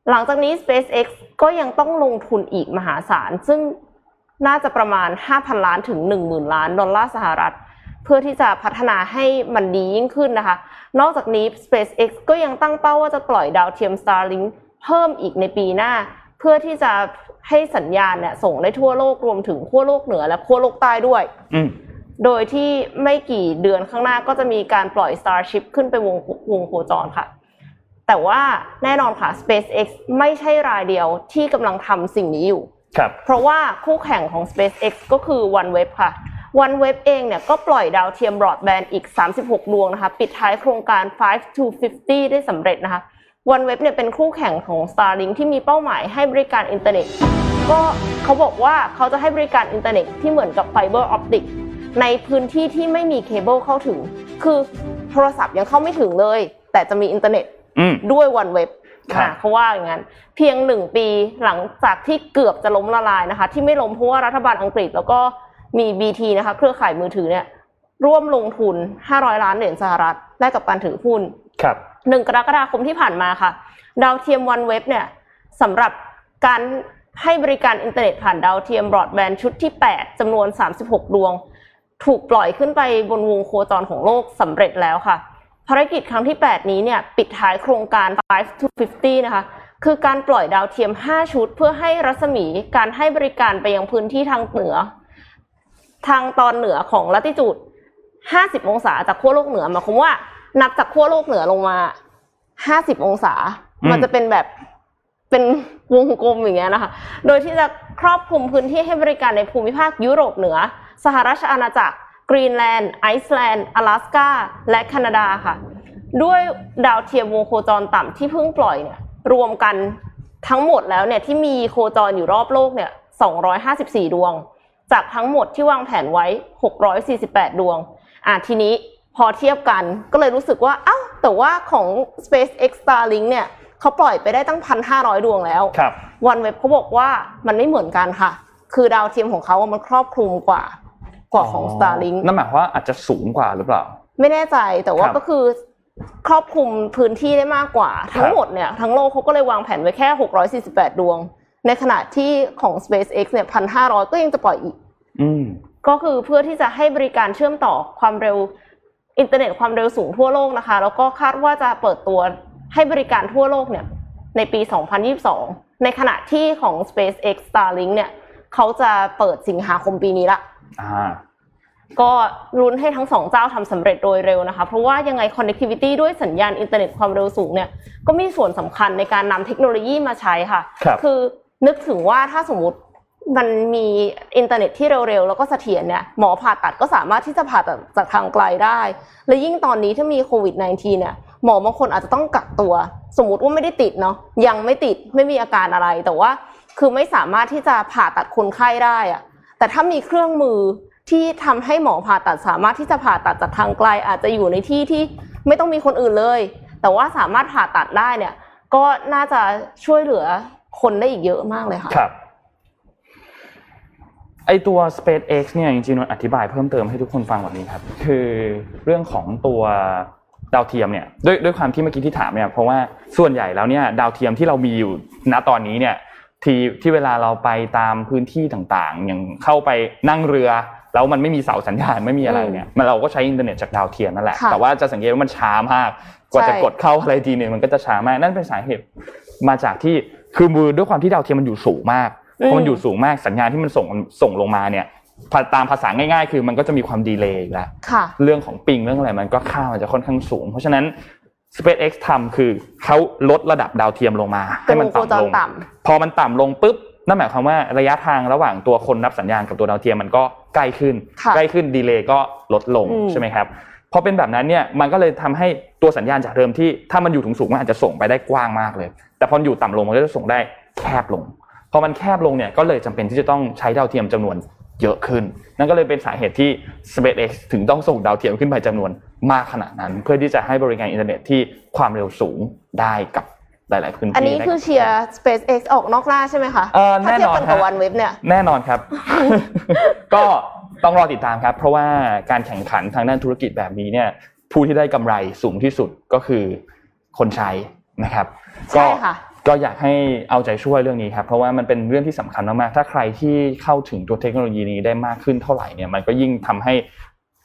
หลังจากนี้ SpaceX ก็ยังต้องลงทุนอีกมหาศาล ซึ่งน่าจะประมาณ 5,000 ล้านถึง 10,000 ล้านดอลลาร์สหรัฐ เพื่อที่จะพัฒนาให้มันดียิ่งขึ้นนะคะ นอกจากนี้ SpaceX ก็ยังตั้งเป้าว่าจะปล่อยดาวเทียม Starlink เพิ่มอีกในปีหน้า เพื่อที่จะให้สัญญาณเนี่ยส่งได้ทั่วโลกรวมถึงขั้วโลกเหนือและขั้วโลกใต้ด้วยอื โดยที่ไม่กี่เดือนข้างหน้าก็จะมีการปล่อย Starship ขึ้นไปวงวงโคจรค่ะ แต่ว่าแน่นอนค่ะ SpaceX ไม่ใช่รายเดียวที่กำลังทำสิ่งนี้อยู่ครับเพราะว่าคู่แข่งของ SpaceX ก็คือ OneWeb ค่ะ OneWeb เองเนี่ยก็ปล่อยดาวเทียมบรอดแบนด์อีก 36 ดวงนะคะ ปิดท้ายโครงการ 5 to 50 ได้สำเร็จนะคะ OneWeb เนี่ยเป็นคู่แข่งของ Starlink ที่มีเป้าหมายให้บริการอินเทอร์เน็ต ก็เขาบอกว่าเขาจะให้บริการอินเทอร์เน็ตที่เหมือนกับ fiber optic ในพื้นที่ที่ไม่มีเคเบิลเข้าถึง คือโทรศัพท์ยังเข้าไม่ถึงเลย แต่จะมีอินเทอร์เน็ตอืมด้วย OneWeb ครับเขาว่าอย่างนั้นเพียงหนึ่งปีหลังจากที่เกือบจะล้มละลายนะคะ ที่ไม่ล้มเพราะว่ารัฐบาลอังกฤษแล้วก็มี BT นะคะ เครือข่ายมือถือเนี่ยร่วมลงทุน 500 ล้านเหรียญสหรัฐแลกกับการถือหุ้นครับหนึ่งกรกฎาคมที่ผ่านมาค่ะ ดาวเทียมวันเว็บเนี่ยสำหรับการให้บริการอินเทอร์เน็ตผ่านดาวเทียมบรอดแบนด์ชุดที่ 8จำนวน 36 ดวง ถูกปล่อยขึ้นไปบนวงโคจรของโลกสำเร็จแล้วค่ะ ภารกิจครั้งที่ 8 นี้เนี่ยปิดท้ายโครงการ 5 to 50 นะคะ คือการปล่อยดาวเทียม 5 ชุด เพื่อให้รัศมีการให้บริการไปยังพื้นที่ทางเหนือ ทางตอนเหนือของลัติจูด 50 องศาจากขั้วโลกเหนือหมายความว่า นับจากขั้วโลกเหนือลงมา 50 องศาอืมมันจะเป็นแบบเป็นวงกลมอย่างเงี้ยนะคะ โดยที่จะครอบคลุมพื้นที่ให้บริการในภูมิภาคยุโรปเหนือ สหราชอาณาจักรกรีนแลนด์ไอซ์แลนด์อลาสกาและแคนาดาค่ะ ด้วยดาวเทียมวงโคจรต่ำที่เพิ่งปล่อยเนี่ยรวมกันทั้งหมดแล้วเนี่ยที่มีโคจรอยู่รอบโลกเนี่ย254 ดวง จากทั้งหมดที่วางแผนไว้ 648 ดวงอะทีนี้พอเทียบกันก็เลยรู้สึกว่าเอ้าแต่ว่าของ SpaceX Starlink เนี่ยเขาปล่อยไปได้ตั้ง 1,500 ดวงแล้วครับวันเว็บเขาบอกว่ามันไม่เหมือนกันค่ะ คือดาวเทียมของเขาอะมันครอบคลุมกว่า กว่าของ Starlink นั่นหมายความว่าอาจจะสูงกว่าหรือเปล่า ไม่แน่ใจแต่ว่าครับก็คือครอบคลุมพื้นที่ได้มากกว่า ทั้งหมดเนี่ยทั้งโลกเขาก็เลยวางแผนไว้แค่ 648 ดวง ในขณะที่ของ SpaceX เนี่ย1,500ก็ยังจะปล่อยอีกอืมก็คือเพื่อที่จะให้บริการเชื่อมต่อความเร็วอินเทอร์เน็ตความเร็วสูงทั่วโลกนะคะ แล้วก็คาดว่าจะเปิดตัวให้บริการทั่วโลกเนี่ย ในปี 2022 ในขณะที่ของ SpaceX Starlink เนี่ยเขาจะเปิดสิงหาคมปีนี้ละอ่า ก็ลุ้นให้ทั้งสองเจ้าทำสำเร็จโดยเร็วนะคะ เพราะว่ายังไง connectivity ด้วยสัญญาณอินเทอร์เน็ตความเร็วสูงเนี่ยก็มีส่วนสำคัญในการนำเทคโนโลยีมาใช้ค่ะครับอนึกถึงว่าถ้าสมมติมันมีอินเทอร์เน็ตที่เร็วๆ แล้วก็เสถียรเนี่ยหมอผ่าตัดก็สามารถที่จะผ่าตัดจากทางไกลได้ และยิ่งตอนนี้ถ้ามีโควิด -19 เนี่ยหมอบางคนอาจจะต้องกักตัว สมมติว่าไม่ได้ติดเนาะยังไม่ติดไม่มีอาการอะไรแต่ว่า คือไม่สามารถที่จะผ่าตัดคนไข้ได้อะ แต่ถ้ามีเครื่องมือที่ทำให้หมอผ่าตัดสามารถที่จะผ่าตัดจากทางไกล อาจจะอยู่ในที่ที่ไม่ต้องมีคนอื่นเลย แต่ว่าสามารถผ่าตัดได้เนี่ย ก็น่าจะช่วยเหลือคนได้อีกเยอะมากเลยค่ะครับไอตัว SpaceX เนี่ยจริงๆมันอธิบายเพิ่มเติมให้ทุกคนฟังแบบนี้ครับ คือเรื่องของตัวดาวเทียมเนี่ยด้วยด้วยความที่เมื่อกี้ที่ถามเนี่ยเพราะว่าส่วนใหญ่แล้วเนี่ยดาวเทียมที่เรามีอยู่ณตอนนี้เนี่ย ที่ที่เวลาเราไปตามพื้นที่ต่างๆ อย่างเข้าไปนั่งเรือ แล้วมันไม่มีเสาสัญญาณไม่มีอะไรเนี่ยมันเราก็ใช้อินเทอร์เน็ตจากดาวเทียมนั่นแหละค่ะแต่ว่าจะสังเกตว่ามันช้ามากกว่าจะใช่กดเข้าอะไรทีเนี่ยมันก็จะช้ามากนั่นเป็นสาเหตุมาจากที่คือมือด้วยความที่ดาวเทียมมันอยู่สูงมากพอมันอยู่สูงมากสัญญาณที่มันส่งส่งลงมาเนี่ยภาตามภาษาง่ายๆ คือมันก็จะมีความ delay อยู่แล้วค่ะเรื่องของ ping เรื่องอะไรมันก็ค่ามันจะค่อนข้างสูง เพราะฉะนั้น SpaceX ทำคือเขาลดระดับดาวเทียมลงมา ให้มันเป็นวงโคจต่ำรลงต่พอมันต่ำลงปุ๊บนั่นหมายความว่าระยะทางระหว่างตัวคนรับสัญญาณกับตัวดาวเทียมมันก็ใกล้ขึ้นค่ะใกล้ขึ้น delay ก็ลดลงอืมใช่ไหมครับพอเป็นแบบนั้นเนี่ยมันก็เลยทำให้ตัวสัญญาณจากเดิมที่ถ้ามันอยู่ถึงสูงมันอาจจะส่งไปได้กว้างมากเลย แต่พออยู่ต่ำลงมันก็จะส่งได้แคบลงพอมันแคบลงเนี่ยก็เลยจำเป็นที่จะต้องใช้ดาวเทียมจำนวน เยอะขึ้น นั่นก็เลยเป็นสาเหตุที่ SpaceX ถึงต้องส่งดาวเทียมขึ้นไปจำนวนมากขนาดนั้น เพื่อที่จะให้บริการอินเทอร์เน็ตที่ความเร็วสูงได้กับหลาย ๆ พื้นที่ อันนี้คือเชียร์ SpaceX ออกนอกหน้าใช่ไหมคะเออถ้าแน่เทียนบอนกันกับฮะวันเว็บเนี่ย แน่นอนครับ ก็ต้องรอติดตามครับ เพราะว่าการแข่งขันทางด้านธุรกิจแบบนี้เนี่ย ผู้ที่ได้กำไรสูงที่สุดก็คือคนใช้นะครับ ใช่ค่ะ ก็อยากให้เอาใจช่วยเรื่องนี้ครับเพราะว่ามันเป็นเรื่องที่สำคัญมากๆถ้าใครที่เข้าถึงตัวเทคโนโลยีนี้ได้มากขึ้นเท่าไหร่เนี่ยมันก็ยิ่งทำให้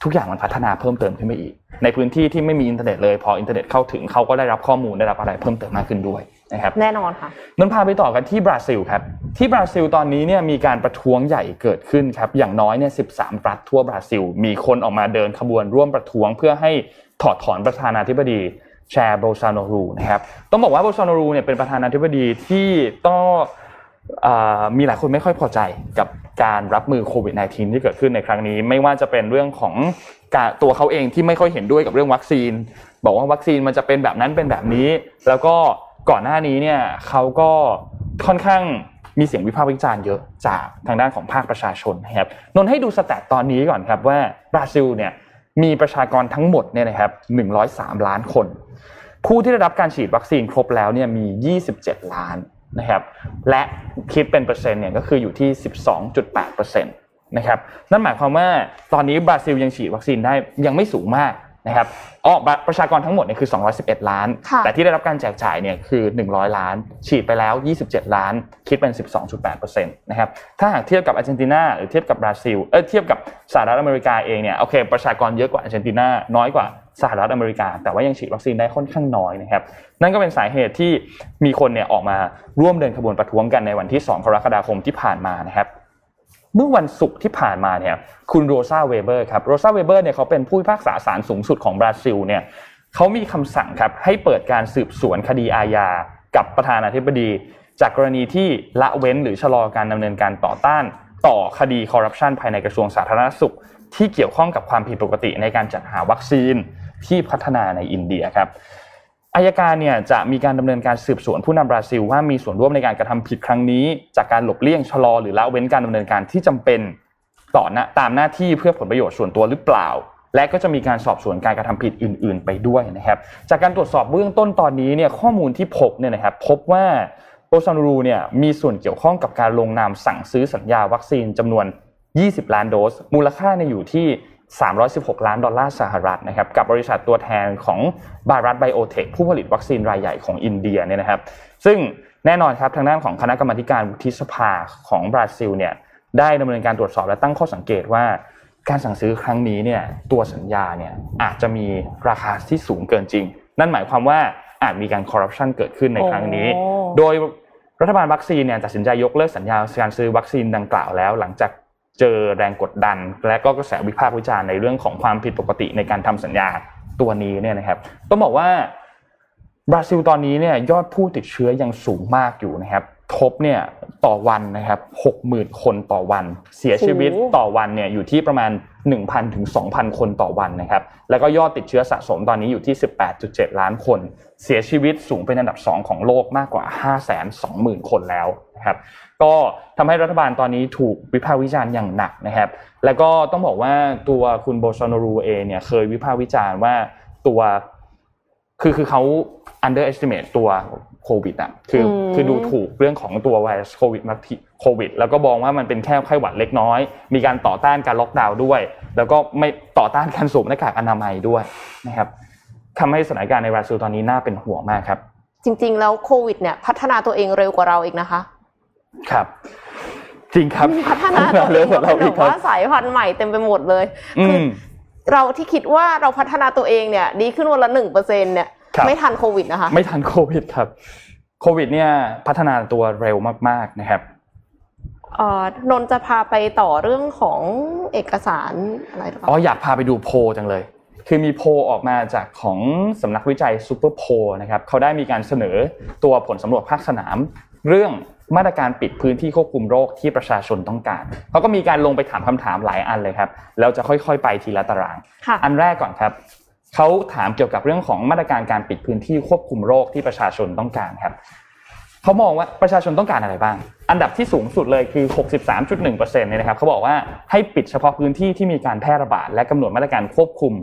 ทุกอย่างมันพัฒนาเพิ่มเติมขึ้นไปอีก ในพื้นที่ที่ไม่มีอินเทอร์เน็ตเลยพออินเทอร์เน็ตเข้าถึงเขาก็ได้รับข้อมูลได้รับอะไรเพิ่มเติมมากขึ้นด้วยนะครับแน่นอนค่ะนนท์พาไปต่อกันที่บราซิลครับที่บราซิลตอนนี้เนี่ยมีการประท้วงใหญ่เกิดขึ้นครับอย่างน้อยเนี่ย13รัฐทั่วบราซิล มีคนออกมาเดินขบวนร่วมประท้วงเพื่อให้ถอดถอนประธานาธิบดี ฌาอีร์โบลโซนารูนะครับต้องบอกว่าโบลโซนารูเนี่ยเป็นประธานาธิบดีที่ต้องมีหลายคนไม่ค่อยพอใจกับการรับมือโควิด -19 ที่เกิดขึ้นในครั้งนี้ ไม่ว่าจะเป็นเรื่องของตัวเขาเองที่ไม่ค่อยเห็นด้วยกับเรื่องวัคซีน บอกว่าวัคซีนมันจะเป็นแบบนั้นเป็นแบบนี้ แล้วก็ก่อนหน้านี้เนี่ยเขาก็ค่อนข้างมีเสียงวิพากษ์วิจารณ์เยอะจากทางด้านของภาคประชาชนนะครับนนท์ให้ดู stat ตอนนี้ก่อนครับว่าบราซิลเนี่ย มีประชากรทั้งหมดเนี่ยนะครับ103 ล้านคน ผู้ที่ได้รับการฉีดวัคซีนครบแล้วเนี่ยมี 27 ล้านนะครับ และคิดเป็นเปอร์เซ็นต์เนี่ยก็คืออยู่ที่ 12.8%นะครับ นั่นหมายความว่าตอนนี้บราซิลยังฉีดวัคซีนได้ยังไม่สูงมาก นะครับอ๋อประชากรทั้งหมดเนี่ยคือ 211 ล้าน แต่ที่ได้รับการแจกจ่ายเนี่ยคือ 100 ล้าน ฉีดไปแล้ว 27 ล้าน คิดเป็น 12.8%นะครับ ถ้าหากเทียบกับอาร์เจนตินาหรือเทียบกับบราซิล เออเทียบกับสหรัฐอเมริกาเองเนี่ย โอเค ประชากรเยอะกว่าอาร์เจนตินา น้อยกว่าสหรัฐอเมริกา แต่ว่ายังฉีดวัคซีนได้ค่อนข้างน้อยนะครับ นั่นก็เป็นสาเหตุที่มีคนเนี่ยออกมาร่วมเดินขบวนประท้วงกันในวันที่ 2 กรกฎาคมที่ผ่านมานะครับ เมื่อวันศุกร์ที่ผ่านมาเนี่ยคุณโรซาเวเบอร์ครับโรซาเวเบอร์เนี่ยเขาเป็นผู้พิพากษาศาลสูงสุดของบราซิลเนี่ยเขามีคำสั่งครับให้เปิดการสืบสวนคดีอาญากับประธานาธิบดี จากกรณีที่ละเว้นหรือชะลอการดำเนินการต่อต้านต่อคดีคอร์รัปชันภายในกระทรวงสาธารณสุข ที่เกี่ยวข้องกับความผิดปกติในการจัดหาวัคซีนที่พัฒนาในอินเดียครับ อายการเนี่ยจะมีการดำเนินการสืบสวนผู้นำบราซิล ว่ามีส่วนร่วมในการกระทำผิดครั้งนี้ จากการหลบเลี่ยงชะลอหรือละเว้นการดำเนินการที่จำเป็นต่อตามหน้าที่เพื่อผลประโยชน์ส่วนตัวหรือเปล่า และก็จะมีการสอบสวนการกระทำผิดอื่น ๆ ไปด้วยนะครับ จากการตรวจสอบเบื้องต้นตอนนี้เนี่ยข้อมูลที่พบเนี่ยนะครับพบว่าโบซานูรูเนี่ยมีส่วนเกี่ยวข้องกับการลงนามสั่งซื้อสัญญาวัคซีนจำนวน 20 ล้านโดส มูลค่าเนี่ยอยู่ที่ 316 ล้านดอลลาร์สหรัฐนะครับกับบริษัทตัวแทนของบารัตไบโอเทคผู้ผลิตวัคซีนรายใหญ่ของอินเดียเนี่ยนะครับ ซึ่งแน่นอนครับทางด้านของคณะกรรมการวุฒิสภาของบราซิลเนี่ยได้ดำเนินการตรวจสอบและตั้งข้อสังเกตว่า การสั่งซื้อครั้งนี้เนี่ยตัวสัญญาเนี่ยอาจจะมีราคาที่สูงเกินจริง นั่นหมายความว่าอาจมีการคอร์รัปชันเกิดขึ้นในครั้งนี้ โดยรัฐบาลวัคซีนเนี่ยตัดสินใจยกเลิกสัญญาการซื้อวัคซีนดังกล่าวแล้ว หลังจาก เจอแรงกดดัน และก็กระแสวิพากษ์วิจารณ์ในเรื่องของความผิดปกติในการทำสัญญาตัวนี้เนี่ยนะครับ ต้องบอกว่าบราซิลตอนนี้เนี่ยยอดผู้ติดเชื้อยังสูงมากอยู่นะครับทบเนี่ยต่อวันนะครับหกหมื่นคนต่อวัน เสียชีวิตต่อวันเนี่ยอยู่ที่ประมาณ 1,000ถึง2,000 คนต่อวันนะครับ แล้วก็ยอดติดเชื้อสะสมตอนนี้อยู่ที่ 18.7 ล้านคน เสียชีวิตสูงเป็นอันดับ 2 ของโลกมากกว่า 520,000 คนแล้วนะครับ ก็ทำให้รัฐบาลตอนนี้ถูกวิพากษ์วิจารณ์อย่างหนักนะครับ แล้วก็ต้องบอกว่าตัวคุณโบซอนรูเองเนี่ยเคยวิพากษ์วิจารณ์ว่าตัวคือคือเขา underestimate ตัวโควิดอะคือคือดูถูกเรื่องของตัวไวรัสโควิดมาโควิด แล้วก็มองว่ามันเป็นแค่ไข้หวัดเล็กน้อย มีการต่อต้านการล็อกดาวน์ด้วย แล้วก็ไม่ต่อต้านการสวมหน้ากากอนามัยด้วยนะครับทำให้สถานการณ์ในบราซิลตอนนี้น่าเป็นห่วงมากครับ จริง ๆ แล้วโควิดเนี่ยพัฒนาตัวเองเร็วกว่าเราอีกนะคะ ครับ จริงครับพัฒนาตัวเองกว่าเราอีกว่าสายพันธุ์ใหม่เต็มไปหมดเลยคือเราที่คิดว่าเราพัฒนาตัวเองเนี่ย ดีขึ้นวันละหนึ่งเปอร์เซ็นเนี่ยไม่ทันโควิดนะคะ ไม่ทันโควิดครับ โควิด เนี่ย พัฒนาตัวเร็วมากๆนะครับนนจะพาไปต่อเรื่องของเอกสารอะไรอ๋ออยากพาไปดูโพจังเลย คือมีโพออกมาจากของสำนักวิจัยซูเปอร์โพนะครับเขาได้มีการเสนอตัวผลสำรวจภาคสนาม เรื่อง มาตรการปิดพื้นที่ควบคุมโรคที่ประชาชนต้องการ เขาก็มีการลงไปถามคำถามหลายอันเลยครับแล้วจะค่อยๆ ไปทีละตาราง อันแรกก่อนครับ เขาถามเกี่ยวกับเรื่องของมาตรการการปิดพื้นที่ควบคุมโรคที่ประชาชนต้องการครับ เขามองว่าประชาชนต้องการอะไรบ้าง อันดับที่สูงสุดเลยคือ 63.1%เนี่ยนะครับ เขาบอกว่าให้ปิดเฉพาะพื้นที่ที่มีการแพร่ระบาดและกำหนดมาตรการควบคุม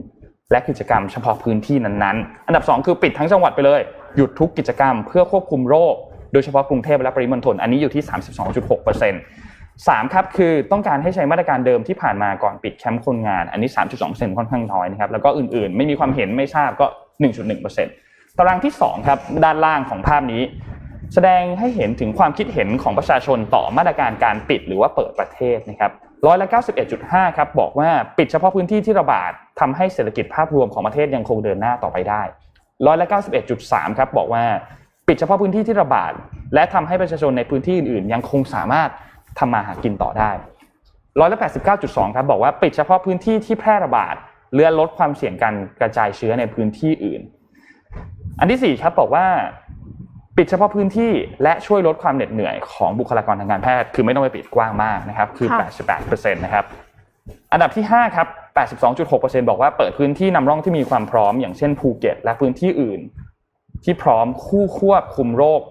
และกิจกรรมเฉพาะพื้นที่นั้นๆ อันดับ 2 คือปิดทั้งจังหวัดไปเลย หยุดทุกกิจกรรมเพื่อควบคุมโรค โดยเฉพาะกรุงเทพและปริมณฑลอันนี้อยู่ที่ 32.6%สามครับคือต้องการให้ใช้มาตรการเดิมที่ผ่านมาก่อนปิดแคมป์คนงาน อันนี้ 3.2%ค่อนข้างน้อยนะครับแล้วก็อื่นๆ ไม่มีความเห็นไม่ทราบก็ 1.1%ตารางที่2ครับด้านล่างของภาพนี้ แสดงให้เห็นถึงความคิดเห็นของประชาชนต่อมาตรการการปิดหรือว่าเปิดประเทศนะครับร้อยละ91.5 ครับบอกว่าปิดเฉพาะพื้นที่ที่ระบาดทำให้เศรษฐกิจภาพรวมของประเทศยังคงเดินหน้าต่อไปได้ร้อยละ91.3 ครับบอกว่า ปิดเฉพาะพื้นที่ที่ระบาด และทำให้ประชาชนในพื้นที่อื่นๆ ยังคงสามารถทำมาหากินต่อได้ร้อยละ89.2ครับบอกว่าปิดเฉพาะพื้นที่ที่แพร่ระบาดเลื่อนลดความเสี่ยงการกระจายเชื้อในพื้นที่อื่น อันที่4ครับบอกว่าปิดเฉพาะพื้นที่และช่วยลดความเหน็ดเหนื่อยของบุคลากรทางการแพทย์ คือไม่ต้องไปปิดกว้างมากนะครับ คือ 88%นะครับ อันดับที่ 5 ครับ 82.6%บอกว่าเปิดพื้นที่นำร่องที่มีความพร้อม อย่างเช่นภูเก็ตและพื้นที่อื่น ที่พร้อมคู่ควบคุมโรค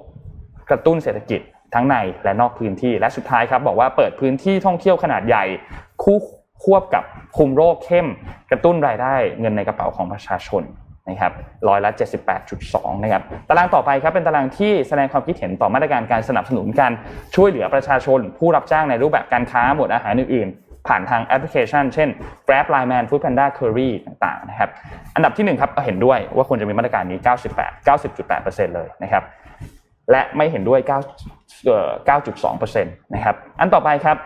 กระตุ้นเศรษฐกิจทั้งในและนอกพื้นที่และสุดท้ายครับบอกว่าเปิดพื้นที่ท่องเที่ยวขนาดใหญ่ คู่ควบกับคุมโรคเข้ม กระตุ้นรายได้เงินในกระเป๋าของประชาชนนะครับร้อยละ 78.2 นะครับ ตารางต่อไปครับเป็นตารางที่แสดงความคิดเห็นต่อมาตรการการสนับสนุนการช่วยเหลือประชาชน ผู้รับจ้างในรูปแบบการค้าหมวดอาหารอื่น ผ่านทางแอปพลิเคชัน เช่น Grab Line Man Food Panda Curry ต่างๆนะครับอันดับที่ 1 ครับเห็นด้วยว่าควรจะมีมาตรการนี้ 98 90.8%เลยนะครับและไม่เห็นด้วย9.2%นะครับอันต่อไปครับ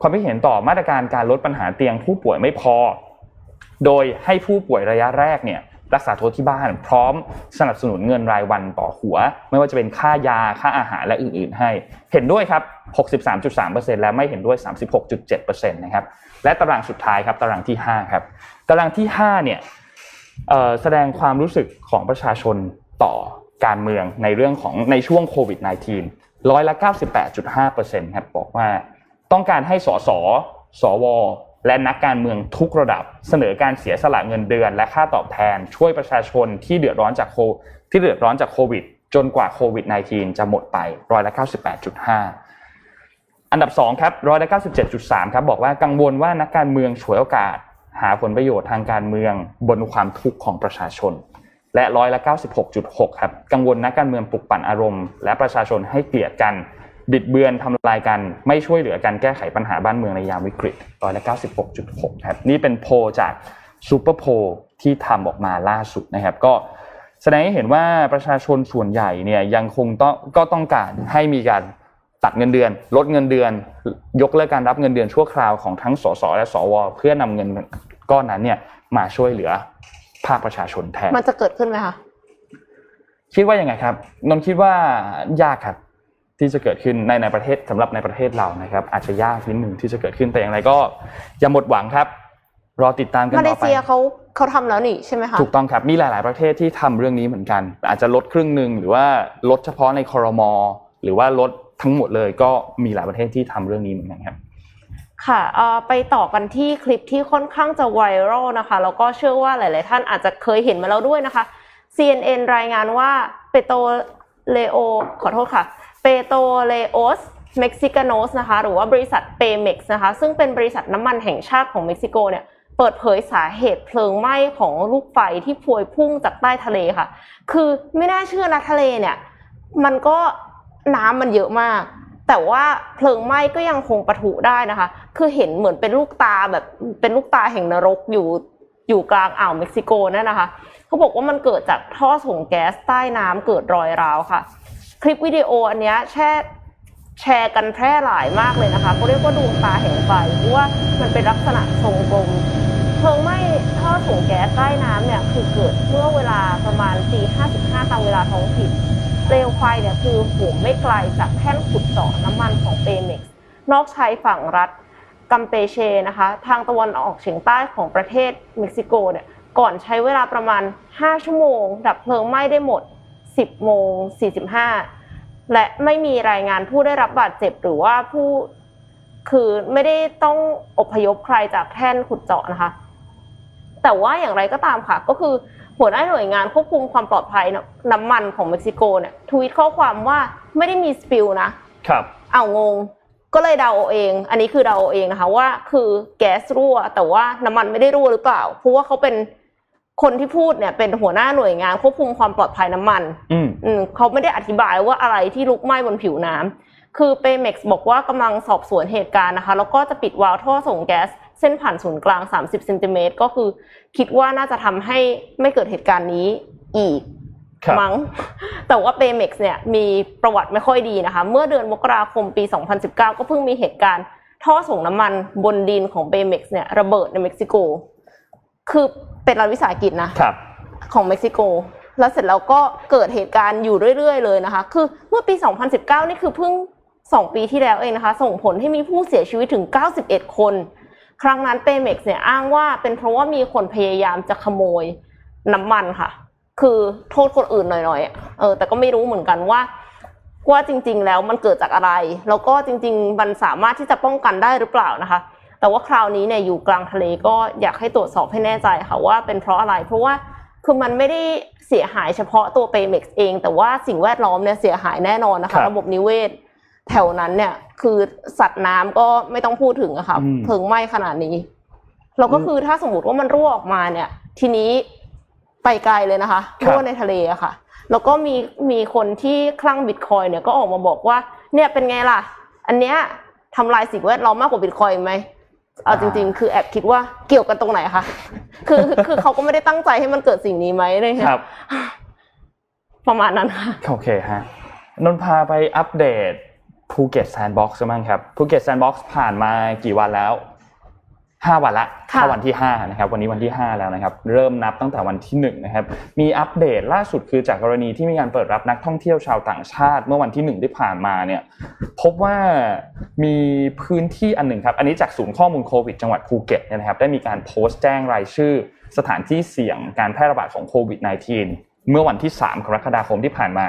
ความคิดเห็นต่อมาตรการการลดปัญหาเตียงผู้ป่วยไม่พอ โดยให้ผู้ป่วยระยะแรกเนี่ย รักษาตัวที่บ้าน พร้อมสนับสนุนเงินรายวันต่อหัว ไม่ว่าจะเป็นค่ายาค่าอาหารและอื่น ๆ ให้ เห็นด้วยครับ 63.3%และไม่เห็นด้วย 36.7%นะครับและตารางสุดท้ายครับตารางที่ 5 ครับ ตารางที่ 5 เนี่ยแสดงความรู้สึกของประชาชนต่อการเมืองในเรื่องของในช่วงโควิด -19 ร้อยละ 98.5%ครับบอกว่าต้องการให้สสสว และนักการเมืองทุกระดับเสนอการเสียสละเงินเดือน และค่าตอบแทน ช่วยประชาชนที่เดือดร้อนจากโคที่เดือดร้อนจากโควิด จนกว่าโควิด -19 จะหมดไปร้อยละ98.5 อันดับ2ครับร้อยละ97.3ครับบอกว่ากังวลว่านักการเมืองฉวยโอกาส หาผลประโยชน์ทางการเมืองบนความทุกข์ของประชาชน และร้อยละ96.6ครับกังวลนักการเมืองปลุกปั่นอารมณ์ และประชาชนให้เกลียดกัน บิดเบือนทำลายกันไม่ช่วยเหลือการแก้ไขปัญหาบ้านเมืองในยามวิกฤตร้อยละ96.6ครับนี่เป็นโพจากซูเปอร์โพที่ทำออกมาล่าสุดนะครับ ก็แสดงให้เห็นว่าประชาชนส่วนใหญ่เนี่ยยังคงต้องก็ต้องการให้มีการตัดเงินเดือน ลดเงินเดือน ยกเลิกการรับเงินเดือนชั่วคราวของทั้งสสและสว เพื่อนำเงินก้อนนั้นเนี่ยมาช่วยเหลือภาคประชาชนแทนมันจะเกิดขึ้นไหมคะคิดว่ายังไงครับนนคิดว่ายากครับ ที่จะเกิดขึ้นในในประเทศสำหรับในประเทศเรานะครับ อาจจะยากนิดหนึ่งที่จะเกิดขึ้นแต่อย่างไรก็อย่าหมดหวังครับ รอติดตามกันต่อไปมาเลเซียเขาเขาทำแล้วนี่ใช่ไหมคะถูกต้องครับมีหลาย ๆ ประเทศที่ทำเรื่องนี้เหมือนกัน อาจจะลดครึ่งหนึ่งหรือว่าลดเฉพาะในคอรมอหรือว่าลดทั้งหมดเลยก็มีหลายประเทศที่ทำเรื่องนี้เหมือนกันครับค่ะไปต่อกันที่คลิปที่ค่อนข้างจะไวรัลนะคะแล้วก็เชื่อว่าหลาย ๆ ท่านอาจจะเคยเห็นมาแล้วด้วยนะคะ CNN รายงานว่าเปโตรเลโอขอโทษค่ะ Petróleos Mexicanos นะคะหรือว่าบริษัทเปเม็กซ์นะคะซึ่งเป็นบริษัทน้ำมันแห่งชาติของเม็กซิโกเนี่ยเปิดเผยสาเหตุเพลิงไหม้ของลูกไฟที่พวยพุ่งจากใต้ทะเลค่ะ คือไม่น่าเชื่อนะทะเลเนี่ยมันก็น้ำมันเยอะมาก แต่ว่าเพลิงไหม้ก็ยังคงปะทุได้นะคะ คือเห็นเหมือนเป็นลูกตาแบบเป็นลูกตาแห่งนรกอยู่อยู่กลางอ่าวเม็กซิโกนั่นนะคะ เขาบอกว่ามันเกิดจากท่อส่งแก๊สใต้น้ำเกิดรอยร้าวค่ะ ลิปวิดีโออันนี้แชร์แชร์กันแพร่หลายมากเลยนะคะเขาเรียกว่าดวงตาแห่งไฟเพราะว่ามันเป็นลักษณะทรงกลมเพลิงไหม้ท่อส่งแก๊สใต้น้ำเนี่ยคือเกิดเมื่อเวลาประมาณตี55ตามเวลาท้องถิ่นเปลวไฟเนี่ยคือโหมไม่ไกลจากแท่นขุดเจาะน้ำมันของเปเม็กซ์นอกชายฝั่งรัฐกัมเปเชนะคะ ทางตะวันออกเฉียงใต้ของประเทศเม็กซิโกเนี่ยก่อนใช้เวลาประมาณ 5 ชั่วโมง ดับเพลิงไหม้ได้หมด 10โมง45 และไม่มีรายงานผู้ได้รับบาดเจ็บหรือว่าผู้คือไม่ได้ต้องอพยพใครจากแท่นขุดเจาะนะคะ แต่ว่าอย่างไรก็ตามค่ะ ก็คือหัวหน้าหน่วยงานควบคุมความปลอดภัยน้ำมันของเม็กซิโกเนี่ยทวีตข้อความว่าไม่ได้มี spill นะครับเอางงก็เลยเดาเอง อันนี้คือเดาเองนะคะว่าคือแก๊สรั่ว แต่ว่าน้ำมันไม่ได้รั่วหรือเปล่า เพราะว่าเขาเป็น คนที่พูดเนี่ยเป็นหัวหน้าหน่วยงานควบคุมความปลอดภัยน้ำมัน อืมเขาไม่ได้อธิบายว่าอะไรที่ลุกไหม้บนผิวน้ำคือเปเม็กซ์บอกว่ากำลังสอบสวนเหตุการณ์นะคะ แล้วก็จะปิดวาล์วท่อส่งแก๊ส เส้นผ่านศูนย์กลาง 30เซนติเมตรก็คือ คิดว่าน่าจะทำให้ไม่เกิดเหตุการณ์นี้อีกมั้งแต่ว่าเปเม็กซ์เนี่ยมีประวัติไม่ค่อยดีนะคะ เมื่อเดือนมกราคมปี 2019 ก็เพิ่งมีเหตุการณ์ท่อส่งน้ำมันบนดินของเปเม็กซ์เนี่ยระเบิดในเม็กซิโก คือเป็นรัฐวิสาหกิจนะครับ ของเม็กซิโก แล้วเสร็จแล้วก็เกิดเหตุการณ์อยู่เรื่อยๆ เลยนะคะ คือเมื่อปี 2019 นี่คือเพิ่ง 2 ปีที่แล้วเองนะคะ ส่งผลให้มีผู้เสียชีวิตถึง 91 คน ครั้งนั้นเปเม็กซ์เนี่ยอ้างว่าเป็นเพราะว่ามีคนพยายามจะขโมยน้ำมันค่ะ คือโทษคนอื่นหน่อยๆ เออ แต่ก็ไม่รู้เหมือนกันว่าว่าจริง ๆ แล้วมันเกิดจากอะไร แล้วก็จริง ๆ มันสามารถที่จะป้องกันได้หรือเปล่านะคะ แต่ว่าคราวนี้เนี่ยอยู่กลางทะเลก็อยากให้ตรวจสอบให้แน่ใจค่ะว่าเป็นเพราะอะไร เพราะว่าคือมันไม่ได้เสียหายเฉพาะตัวเปเม็กซ์เอง แต่ว่าสิ่งแวดล้อมเนี่ยเสียหายแน่นอนนะครัคะบระบบนิเวศ แถวนั้นเนี่ย คือสัตว์น้ำก็ไม่ต้องพูดถึงอะค่ะอืมเพลิงไหม้ขนาดนี้แล้วก็คือถ้าสมมติว่ามันรั่วออกมาเนี่ย ทีนี้ไปไกลเลยนะคะครับรั่วในทะเลอะค่ะ แล้วก็มีมีคนที่คลั่งบิตคอยน์เนี่ยก็ออกมาบอกว่า เนี่ยเป็นไงล่ะ อันเนี้ยทำลายสิ่งแวดล้อมมากกว่าบิตคอยน์ไหม เอาจริง ๆ คือแอบคิดว่าเกี่ยวกันตรงไหนคะคือคือคือเขาก็ไม่ได้ตั้งใจให้มันเกิดสิ่งนี้ไหมเลยครับ ประมาณนั้นค่ะโอเคฮะนนท์พาไปอัปเดตภูเก็ตแซนด์บ็อกซ์บ้างครับภูเก็ตแซนด์บ็อกซ์ผ่านมากี่วันแล้ว ห้าวันละค่ะเข้าวันที่ห้านะครับวันนี้วันที่ห้าแล้วนะครับเริ่มนับตั้งแต่วันที่หนึ่งนะครับมีอัปเดตล่าสุดคือจากกรณีที่มีการเปิดรับนักท่องเที่ยวชาวต่างชาติ เมื่อวันที่หนึ่งที่ผ่านมาเนี่ยพบว่ามีพื้นที่อันหนึ่งครับอันนี้จากศูนย์ข้อมูลโควิดจังหวัดภูเก็ตเนี่ยนะครับได้มีการโพสต์แจ้งรายชื่อ สถานที่เสี่ยงการแพร่ระบาดของโควิด -19 เมื่อวันที่ 3 กรกฎาคมที่ผ่านมา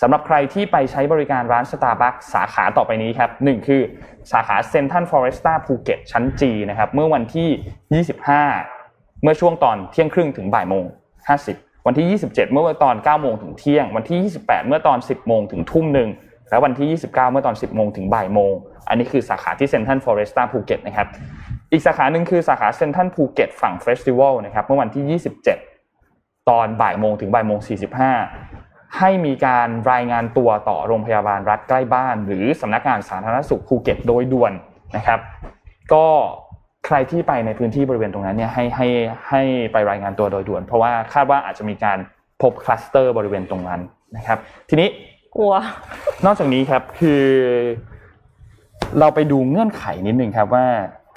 สำหรับใครที่ไปใช้บริการร้าน Starbucks สาขาต่อไปนี้ครับหนึ่งคือ สาขาเซนทรัลฟลอเรสต้าภูเก็ตชั้น G นะครับเมื่อวันที่ 25 เมื่อช่วงตอนเที่ยงครึ่งถึงบ่ายโมง 50 วันที่ 27 เมื่อตอน9โมงถึงเที่ยง วันที่ 28 เมื่อตอน 10 โมงถึงทุ่มหนึ่งและวันที่ 29 เมื่อตอน 10 โมงถึงบ่ายโมง อันนี้คือสาขาที่เซนทรัลฟลอเรสต้าภูเก็ตนะครับ อีกสาขาหนึ่งคือสาขาเซนทรัลภูเก็ตฝั่งเฟสติวัลนะครับเมื่อวันที่ 27 ตอนบ่ายโมงถึงบ่ายโมง 45 ให้มีการรายงานตัวต่อโรงพยาบาลรัฐใกล้บ้าน หรือสำนักงานสาธารณสุขภูเก็ตโดยด่วนนะครับ ก็ใครที่ไปในพื้นที่บริเวณตรงนั้นเนี่ยให้ให้ให้ไปรายงานตัวโดยด่วน เพราะว่าคาดว่าอาจจะมีการพบคลัสเตอร์บริเวณตรงนั้นนะครับ ทีนี้กลัวนอกจากนี้ครับคือ เราไปดูเงื่อนไขนิดนึงครับว่า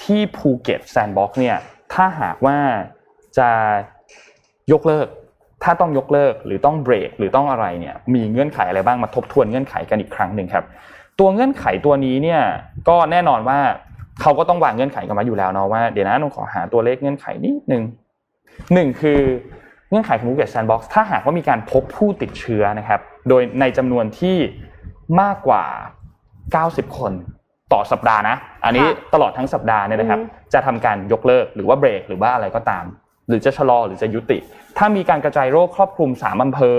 ที่ภูเก็ตแซนด์บ็อกซ์เนี่ยถ้าหากว่าจะยกเลิก ถ้าต้องยกเลิกหรือต้องเบรกหรือต้องอะไรเนี่ยมีเงื่อนไขอะไรบ้างมาทบทวนเงื่อนไขกันอีกครั้งหนึ่งครับ ตัวเงื่อนไขตัวนี้เนี่ยก็แน่นอนว่าเขาก็ต้องวางเงื่อนไขกันมาอยู่แล้วเนาะว่าเดี๋ยวนะต้องขอหาตัวเลขเงื่อนไขนิดนึงหนึ่งคือเงื่อนไขของภูเก็ตแซนด์บ็อกซ์ถ้าหากว่ามีการพบผู้ติดเชื้อนะครับ โดยในจำนวนที่มากกว่า 90 คนต่อสัปดาห์นะ อันนี้ค่ะตลอดทั้งสัปดาห์เนี่ยนะครับอือฮึจะทำการยกเลิกหรือว่าเบรกหรือว่าอะไรก็ตาม หรือจะชะลอหรือจะยุติ ถ้ามีการกระจายโรคครอบคลุม 3 อำเภอ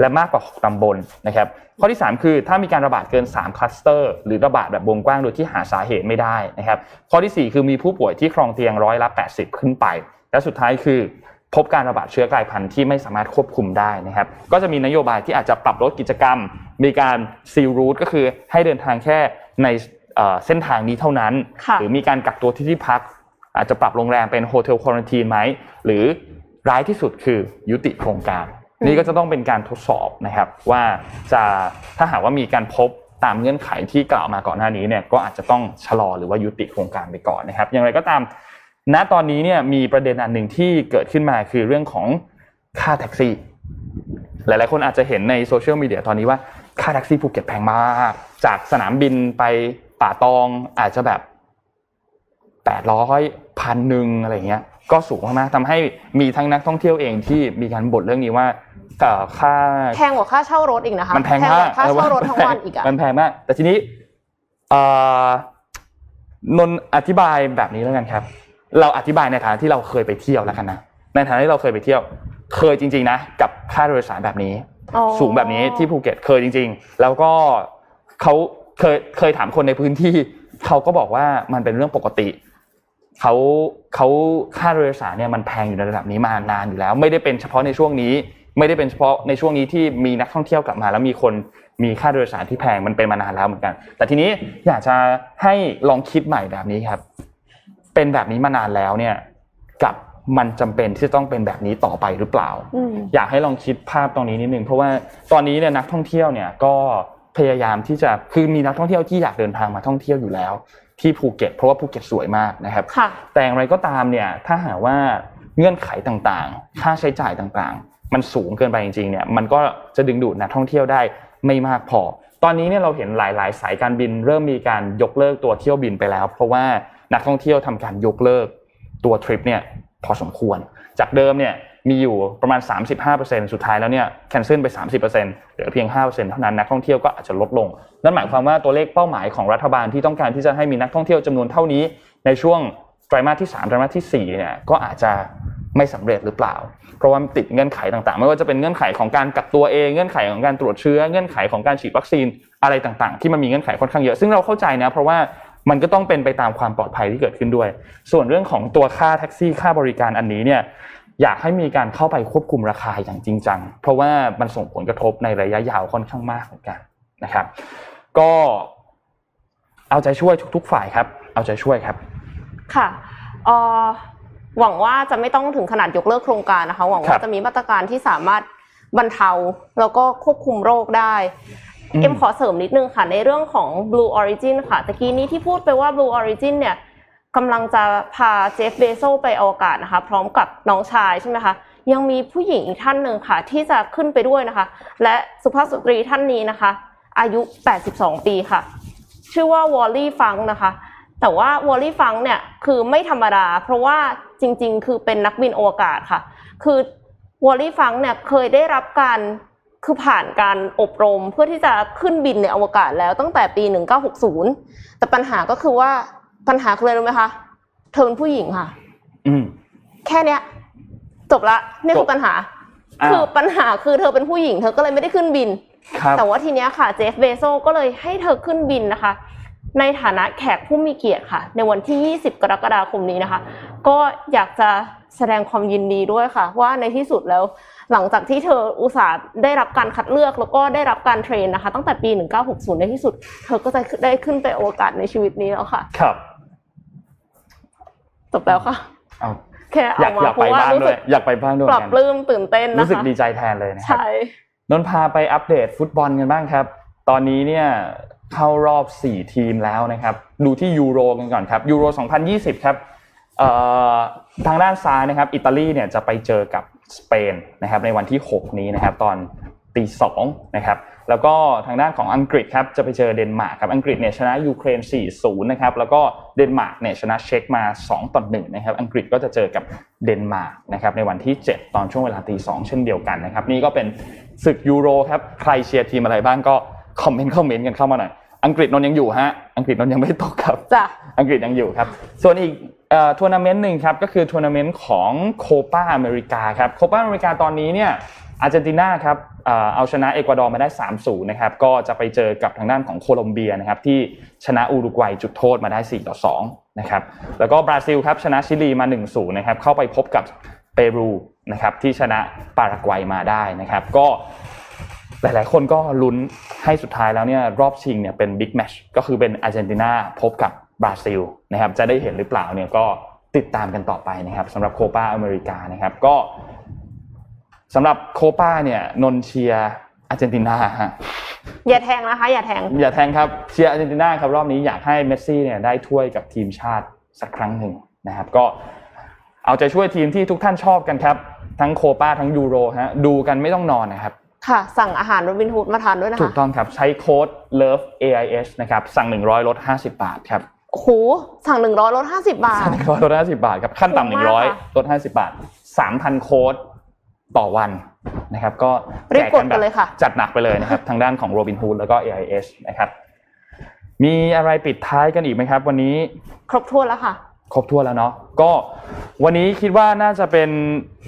และมากกว่า 6 ตำบลนะครับ ข้อที่ 3 คือถ้ามีการระบาดเกิน 3 คลัสเตอร์ หรือระบาดแบบวงกว้างโดยที่หาสาเหตุไม่ได้นะครับ ข้อทีสี่4 คือมีผู้ป่วยที่ครองเตียงร้อยละ 80 ขึ้นไป และสุดท้ายคือพบการระบาดเชื้อกลายพันธุ์ที่ไม่สามารถควบคุมได้นะครับ ก็จะมีนโยบายที่อาจจะปรับลดกิจกรรม มีการซีลรูทก็คือให้เดินทางแค่ในเอ่อเส้นทางนี้เท่านั้นค่ะหรือมีการกักตัวที่ที่พัก อาจจะปรับโรงแรมเป็นโฮเทลควอนตีนไหมหรือร้ายที่สุดคือยุติโครงการ นี่ก็จะต้องเป็นการทดสอบนะครับ ว่าจะถ้าหากว่ามีการพบตามเงื่อนไขที่กล่าวมาก่อนหน้านี้เนี่ยก็อาจจะต้องชะลอหรือว่ายุติโครงการไปก่อนนะครับ อย่างไรก็ตามณตอนนี้เนี่ยมีประเด็นอันหนึ่งที่เกิดขึ้นมาคือเรื่องของค่าแท็กซี่ หลายๆ คนอาจจะเห็นในโซเชียลมีเดียตอนนี้ว่าค่าแท็กซี่ภูเก็ตแพงมาก จากสนามบินไปป่าตองอาจจะแบบ แปดร้อยพันหนึ่งอะไรเงี้ยก็สูงมากๆทำให้มีทั้งนักท่องเที่ยวเองที่มีการบ่นเรื่องนี้ว่าเอ่อค่าแพงกว่าค่าเช่ารถอีกนะคะมันแพงกมากว่าค่าเช่ารถทั้งวันอีกอะมันแพงมาก แต่ทีนี้เอ่อนนท์อธิบายแบบนี้แล้วกันครับ เราอธิบายในฐานะที่เราเคยไปเที่ยวแล้วกันนะในฐานะที่เราเคยไปเที่ยว เคยจริง ๆนะกับค่าโดยสารแบบนี้อ๋อสูงแบบนี้ที่ภูเก็ตเคยจริง ๆ แล้วก็เขาเคยเคยถามคนในพื้นที่เขาก็บอกว่ามันเป็นเรื่องปกติ เขาเขาค่าโดยสารเนี่ยมันแพงอยู่ในระดับนี้มานานอยู่แล้ว ไม่ได้เป็นเฉพาะในช่วงนี้ ไม่ได้เป็นเฉพาะในช่วงนี้ที่มีนักท่องเที่ยวกลับมา แล้วมีคนมีค่าโดยสารที่แพงมันเป็นมานานแล้วเหมือนกัน แต่ทีนี้อยากจะให้ลองคิดใหม่แบบนี้ครับ เป็นแบบนี้มานานแล้วเนี่ยกับมันจำเป็นที่จะต้องเป็นแบบนี้ต่อไปหรือเปล่าอืมอยากให้ลองคิดภาพตรงนี้นิดนึงเพราะว่าตอนนี้เนี่ยนักท่องเที่ยวเนี่ยก็พยายามที่จะคือมีนักท่องเที่ยวที่อยากเดินทางมาท่องเที่ยวอยู่แล้ว ที่ภูเก็ต เพราะว่าภูเก็ตสวยมากนะครับค่ะแต่อย่างไรก็ตามเนี่ยถ้าหากว่าเงื่อนไขต่างๆ ค่าใช้จ่ายต่างๆ มันสูงเกินไปจริงๆเนี่ยมันก็จะดึงดูดนักท่องเที่ยวได้ไม่มากพอ ตอนนี้เนี่ยเราเห็นหลาย ๆ สายการบินเริ่มมีการยกเลิกตัวเที่ยวบินไปแล้ว เพราะว่านักท่องเที่ยวทำการยกเลิกตัวทริปเนี่ยพอสมควร จากเดิมเนี่ยมีอยู่ประมาณ 35%สุดท้ายแล้วเนี่ยแคนเซิลไป 30%เหลือเพียง5%เท่านั้นนักท่องเที่ยวก็อาจจะลดลง นั่นหมายความว่าตัวเลขเป้าหมายของรัฐบาลที่ต้องการที่จะให้มีนักท่องเที่ยวจำนวนเท่านี้ ในช่วงไตรมาสที่3ไตรมาสที่4เนี่ยก็อาจจะไม่สำเร็จหรือเปล่า เพราะว่าติดเงื่อนไขต่างๆ ไม่ว่าจะเป็นเงื่อนไขของการกักตัวเอง เงื่อนไขของการตรวจเชื้อ เงื่อนไขของการฉีดวัคซีนอะไรต่างๆ ที่มันมีเงื่อนไขค่อนข้างเยอะ ซึ่งเราเข้าใจนะ เพราะว่ามันก็ต้องเป็นไปตามความปลอดภัยที่เกิดขึ้นด้วย ส่วนเรื่องของตัวค่าแท็กซี่ค่าบริการอันนี้เนี่ยอยากให้มีการเข้าไปควบคุมราคาอย่างจริงจัง เพราะว่ามันส่งผลกระทบในระยะยาวค่อนข้างมากเหมือนกันนะครับ ก็เอาใจช่วยทุกๆฝ่ายครับ เอาใจช่วยครับ ค่ะเอ่อหวังว่าจะไม่ต้องถึงขนาดยกเลิกโครงการนะคะ หวังครัว่าบจะมีมาตรการที่สามารถบรรเทาแล้วก็ควบคุมโรคได้อืมเอ็มขอเสริมนิดนึงค่ะในเรื่องของ Blue Origin ค่ะตะกี้นี้ที่พูดไปว่า Blue Origin เนี่ยกำลังจะพาเจฟเบโซไปอวกาศนะคะ พร้อมกับน้องชายใช่ไหมคะยังมีผู้หญิงอีกท่านหนึ่งค่ะ ที่จะขึ้นไปด้วยนะคะ และสุภาพสตรีท่านนี้นะคะ อายุ 82 ปีค่ะ ชื่อว่าวอลลี่ฟังก์นะคะ แต่ว่าวอลลี่ฟังก์เนี่ยคือไม่ธรรมดา เพราะว่าจริงๆ คือเป็นนักบินอวกาศค่ะ คือวอลลี่ฟังก์เนี่ยเคยได้รับการคือผ่านการอบรมเพื่อที่จะขึ้นบินในอวกาศแล้วตั้งแต่ปี 1960 แต่ปัญหาก็คือว่าปัญหาคืออะไรรู้ไหมคะเธอเป็นผู้หญิงค่ะ อืมแค่เนี้ย จบละนี่คือปัญหาอ้าวคือปัญหาคือเธอเป็นผู้หญิง เธอก็เลยไม่ได้ขึ้นบิน ครับแต่ว่าทีเนี้ยค่ะเจฟเบโซก็เลยให้เธอขึ้นบินนะคะ ในฐานะแขกผู้มีเกียรติค่ะ ในวันที่ 20 กรกฎาคมนี้นะคะ ก็อยากจะแสดงความยินดีด้วยค่ะ ว่าในที่สุดแล้วหลังจากที่เธออุตส่าห์ได้รับการคัดเลือกแล้วก็ได้รับการเทรนนะคะ ตั้งแต่ปี 1960 ในที่สุด เธอก็จะได้ขึ้นไปอวกาศในชีวิตนี้แล้วค่ะ ครับจบแล้วค่ะเอาแค่เอาอยากมาอยากเพไปราะว่าบ้างรู้ด้วสึยกอยากไปบ้างด้วยปรับกันปลื้มตื่นเต้นนะคะรู้สึกดีใจแทนเลยนะครับใช่ นนพาไปอัปเดตฟุตบอลกันบ้างครับ ตอนนี้เนี่ยเข้ารอบ 4 ทีมแล้วนะครับ ดูที่ยูโรกันก่อนครับยูโร 2020 ครับทางด้านซ้ายนะครับ อิตาลีเนี่ยจะไปเจอกับสเปนนะครับในวันที่ 6 นี้นะครับ ตอน ตีสองนะครับแล้วก็ทางด้านของอังกฤษครับจะไปเจอเดนมาร์กครับอังกฤษเนี่ยชนะยูเครน 4-0 นะครับแล้วก็เดนมาร์กเนี่ยชนะเช็กมา 2 ต่อ1นะครับอังกฤษก็จะเจอกับเดนมาร์กนะครับในวันที่ 7 ตอนช่วงเวลาตีสองเช่นเดียวกันนะครับนี่ก็เป็นศึกยูโรครับใครเชียร์ทีมอะไรบ้างก็คอมเมนต์คอมเมนต์กันเข้ามาหน่อยอังกฤษนนท์ยังอยู่ฮะอังกฤษนนท์ยังไม่ตกครับจ้ะอังกฤษยังอยู่ครับ ส่วนอีกเอ่อทัวร์นาเมนต์หนึ่งครับก็คือทัวร์นาเมนต์ของโคปาอเมริกาครับโคปาอเมริกาตอนนี้เนี่ย อาร์เจนตินาครับเอาชนะเอกวาดอร์มาได้ 3-0 นะครับ ก็จะไปเจอกับทางด้านของโคลอมเบียนะครับที่ชนะอุรุกวัยจุดโทษมาได้ 4-2 นะครับ แล้วก็บราซิลครับชนะชิลีมา 1-0 นะครับ เข้าไปพบกับเปรูนะครับที่ชนะปารากวัยมาได้นะครับ ก็หลาย ๆ คนก็ลุ้นให้สุดท้ายแล้วเนี่ยรอบชิงเนี่ยเป็นบิ๊กแมตช์ก็คือเป็นอาร์เจนตินาพบกับบราซิลนะครับจะได้เห็นหรือเปล่าเนี่ยก็ติดตามกันต่อไปนะครับสำหรับโคปาอเมริกานะครับก็ สำหรับโคปาเนี่ยนนท์เชียร์อาร์เจนตินาฮะอย่าแทงนะคะ อย่าแทง อย่าแทงครับเชียร์อาร์เจนตินาครับรอบนี้อยากให้เมสซี่เนี่ยได้ถ้วยกับทีมชาติสักครั้งหนึ่งนะครับ ก็เอาใจช่วยทีมที่ทุกท่านชอบกันครับ ทั้งโคปาทั้งยูโรฮะดูกันไม่ต้องนอนนะครับ ค่ะ สั่งอาหารโรบินฮูดมาทานด้วยนะคะถูกต้องครับใช้โค้ด love AIS นะครับ สั่ง 100ลด50 บาทครับโอ้โหสั่งหนึ่งร้อยลดห้าสิบบาทสั่ง100ลด50 บาทครับขั้นถูกมากต่ำค่ะ100ลด50 บาท3,000 โค้ด ต่อวันนะครับ ก็รีบกดแจไปเลยค่ะจัดหนักไปเลยนะครับ ทางด้านของ Robinhood แล้วก็ AIS นะครับ มีอะไรปิดท้ายกันอีกไหมครับ วันนี้ครบถ้วนแล้วค่ะ ครบถ้วนแล้วเนาะก็วันนี้คิดว่าน่าจะเป็น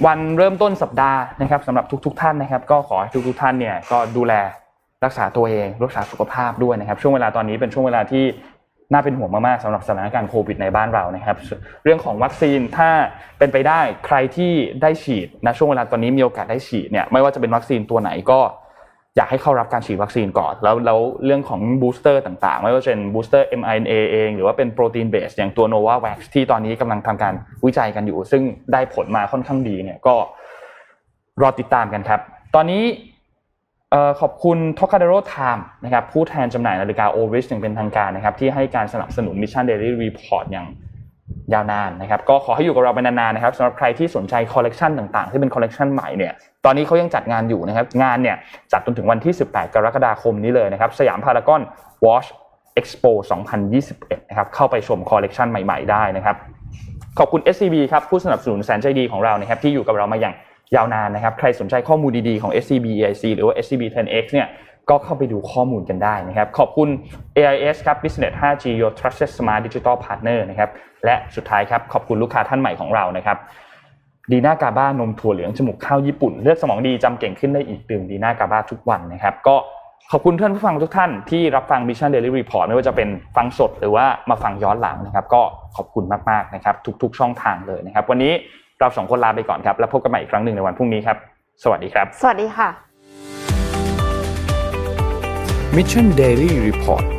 วันเริ่มต้นสัปดาห์นะครับสำหรับทุกๆท่านนะครับ ก็ขอให้ทุกๆท่านเนี่ยก็ดูแลรักษาตัวเอง รักษาสุขภาพด้วยนะครับ ช่วงเวลาตอนนี้เป็นช่วงเวลาที่ น่าเป็นห่วงมากๆสำหรับสถานการณ์โควิดในบ้านเรานะครับ เรื่องของวัคซีนถ้าเป็นไปได้ใครที่ได้ฉีดนะช่วงเวลาตอนนี้มีโอกาสได้ฉีดเนี่ยไม่ว่าจะเป็นวัคซีนตัวไหนก็อยากให้เข้ารับการฉีดวัคซีนก่อน แล้วแล้วเรื่องของบูสเตอร์ต่างๆ ไม่ว่าจะเป็นบูสเตอร์ mRNA เอง หรือว่าเป็น protein base อย่างตัว Novavax ที่ตอนนี้กำลังทำการวิจัยกันอยู่ ซึ่งได้ผลมาค่อนข้างดีเนี่ยก็รอติดตามกันครับ ตอนนี้ ขอบคุณ t o c a d e r o Time นะครับผู้แทนจำหน่ายนาฬิกา o r i s อย่างเป็นทางการนะครับที่ให้การสนับสนุน Mission Daily Report อย่างยาวนานนะครับก็ขอให้อยู่กับเราไปนานๆนะครับสำหรับใครที่สนใจคอลเลกชันต่างๆ ที่เป็นคอลเลกชันใหม่เนี่ยตอนนี้เขายังจัดงานอยู่นะครับงานเนี่ยจัดจนถึงวันที่ 18 กรกฎาคมนี้เลยนะครับสยามพารากอน Watch Expo 2021นะครับเข้าไปชมคอลเลกชันใหม่ๆได้นะครับขอบคุณ SCB ครับผู้สนับสนุนแสนใจดีของเรานะครับที่อยู่กับเรามาอย่าง ยาวนานนะครับ ใครสนใจข้อมูลดีๆของ SCB EIC หรือว่า SCB 10X เนี่ยก็เข้าไปดูข้อมูลกันได้นะครับ ขอบคุณ AIS ครับ Business 5G Your Trusted Smart Digital Partner นะครับ และสุดท้ายครับ ขอบคุณลูกค้าท่านใหม่ของเรานะครับดีน่ากาบ้านมถั่วเหลืองจมูกข้าวญี่ปุ่น เลือดสมองดีจำเก่งขึ้นได้อีกดื่มดีน่ากาบ้าทุกวันนะครับ ก็ขอบคุณท่านผู้ฟังทุกท่านที่รับฟัง Mission Daily Report ไม่ว่าจะเป็นฟังสดหรือว่ามาฟังย้อนหลังนะครับ ก็ขอบคุณมากๆนะครับ ทุก ๆ ช่องทางเลยนะครับ วันนี้ เราสองคนลาไปก่อนครับ แล้วพบกันใหม่อีกครั้งหนึ่งในวันพรุ่งนี้ครับ สวัสดีครับ สวัสดีค่ะ Mission Daily Report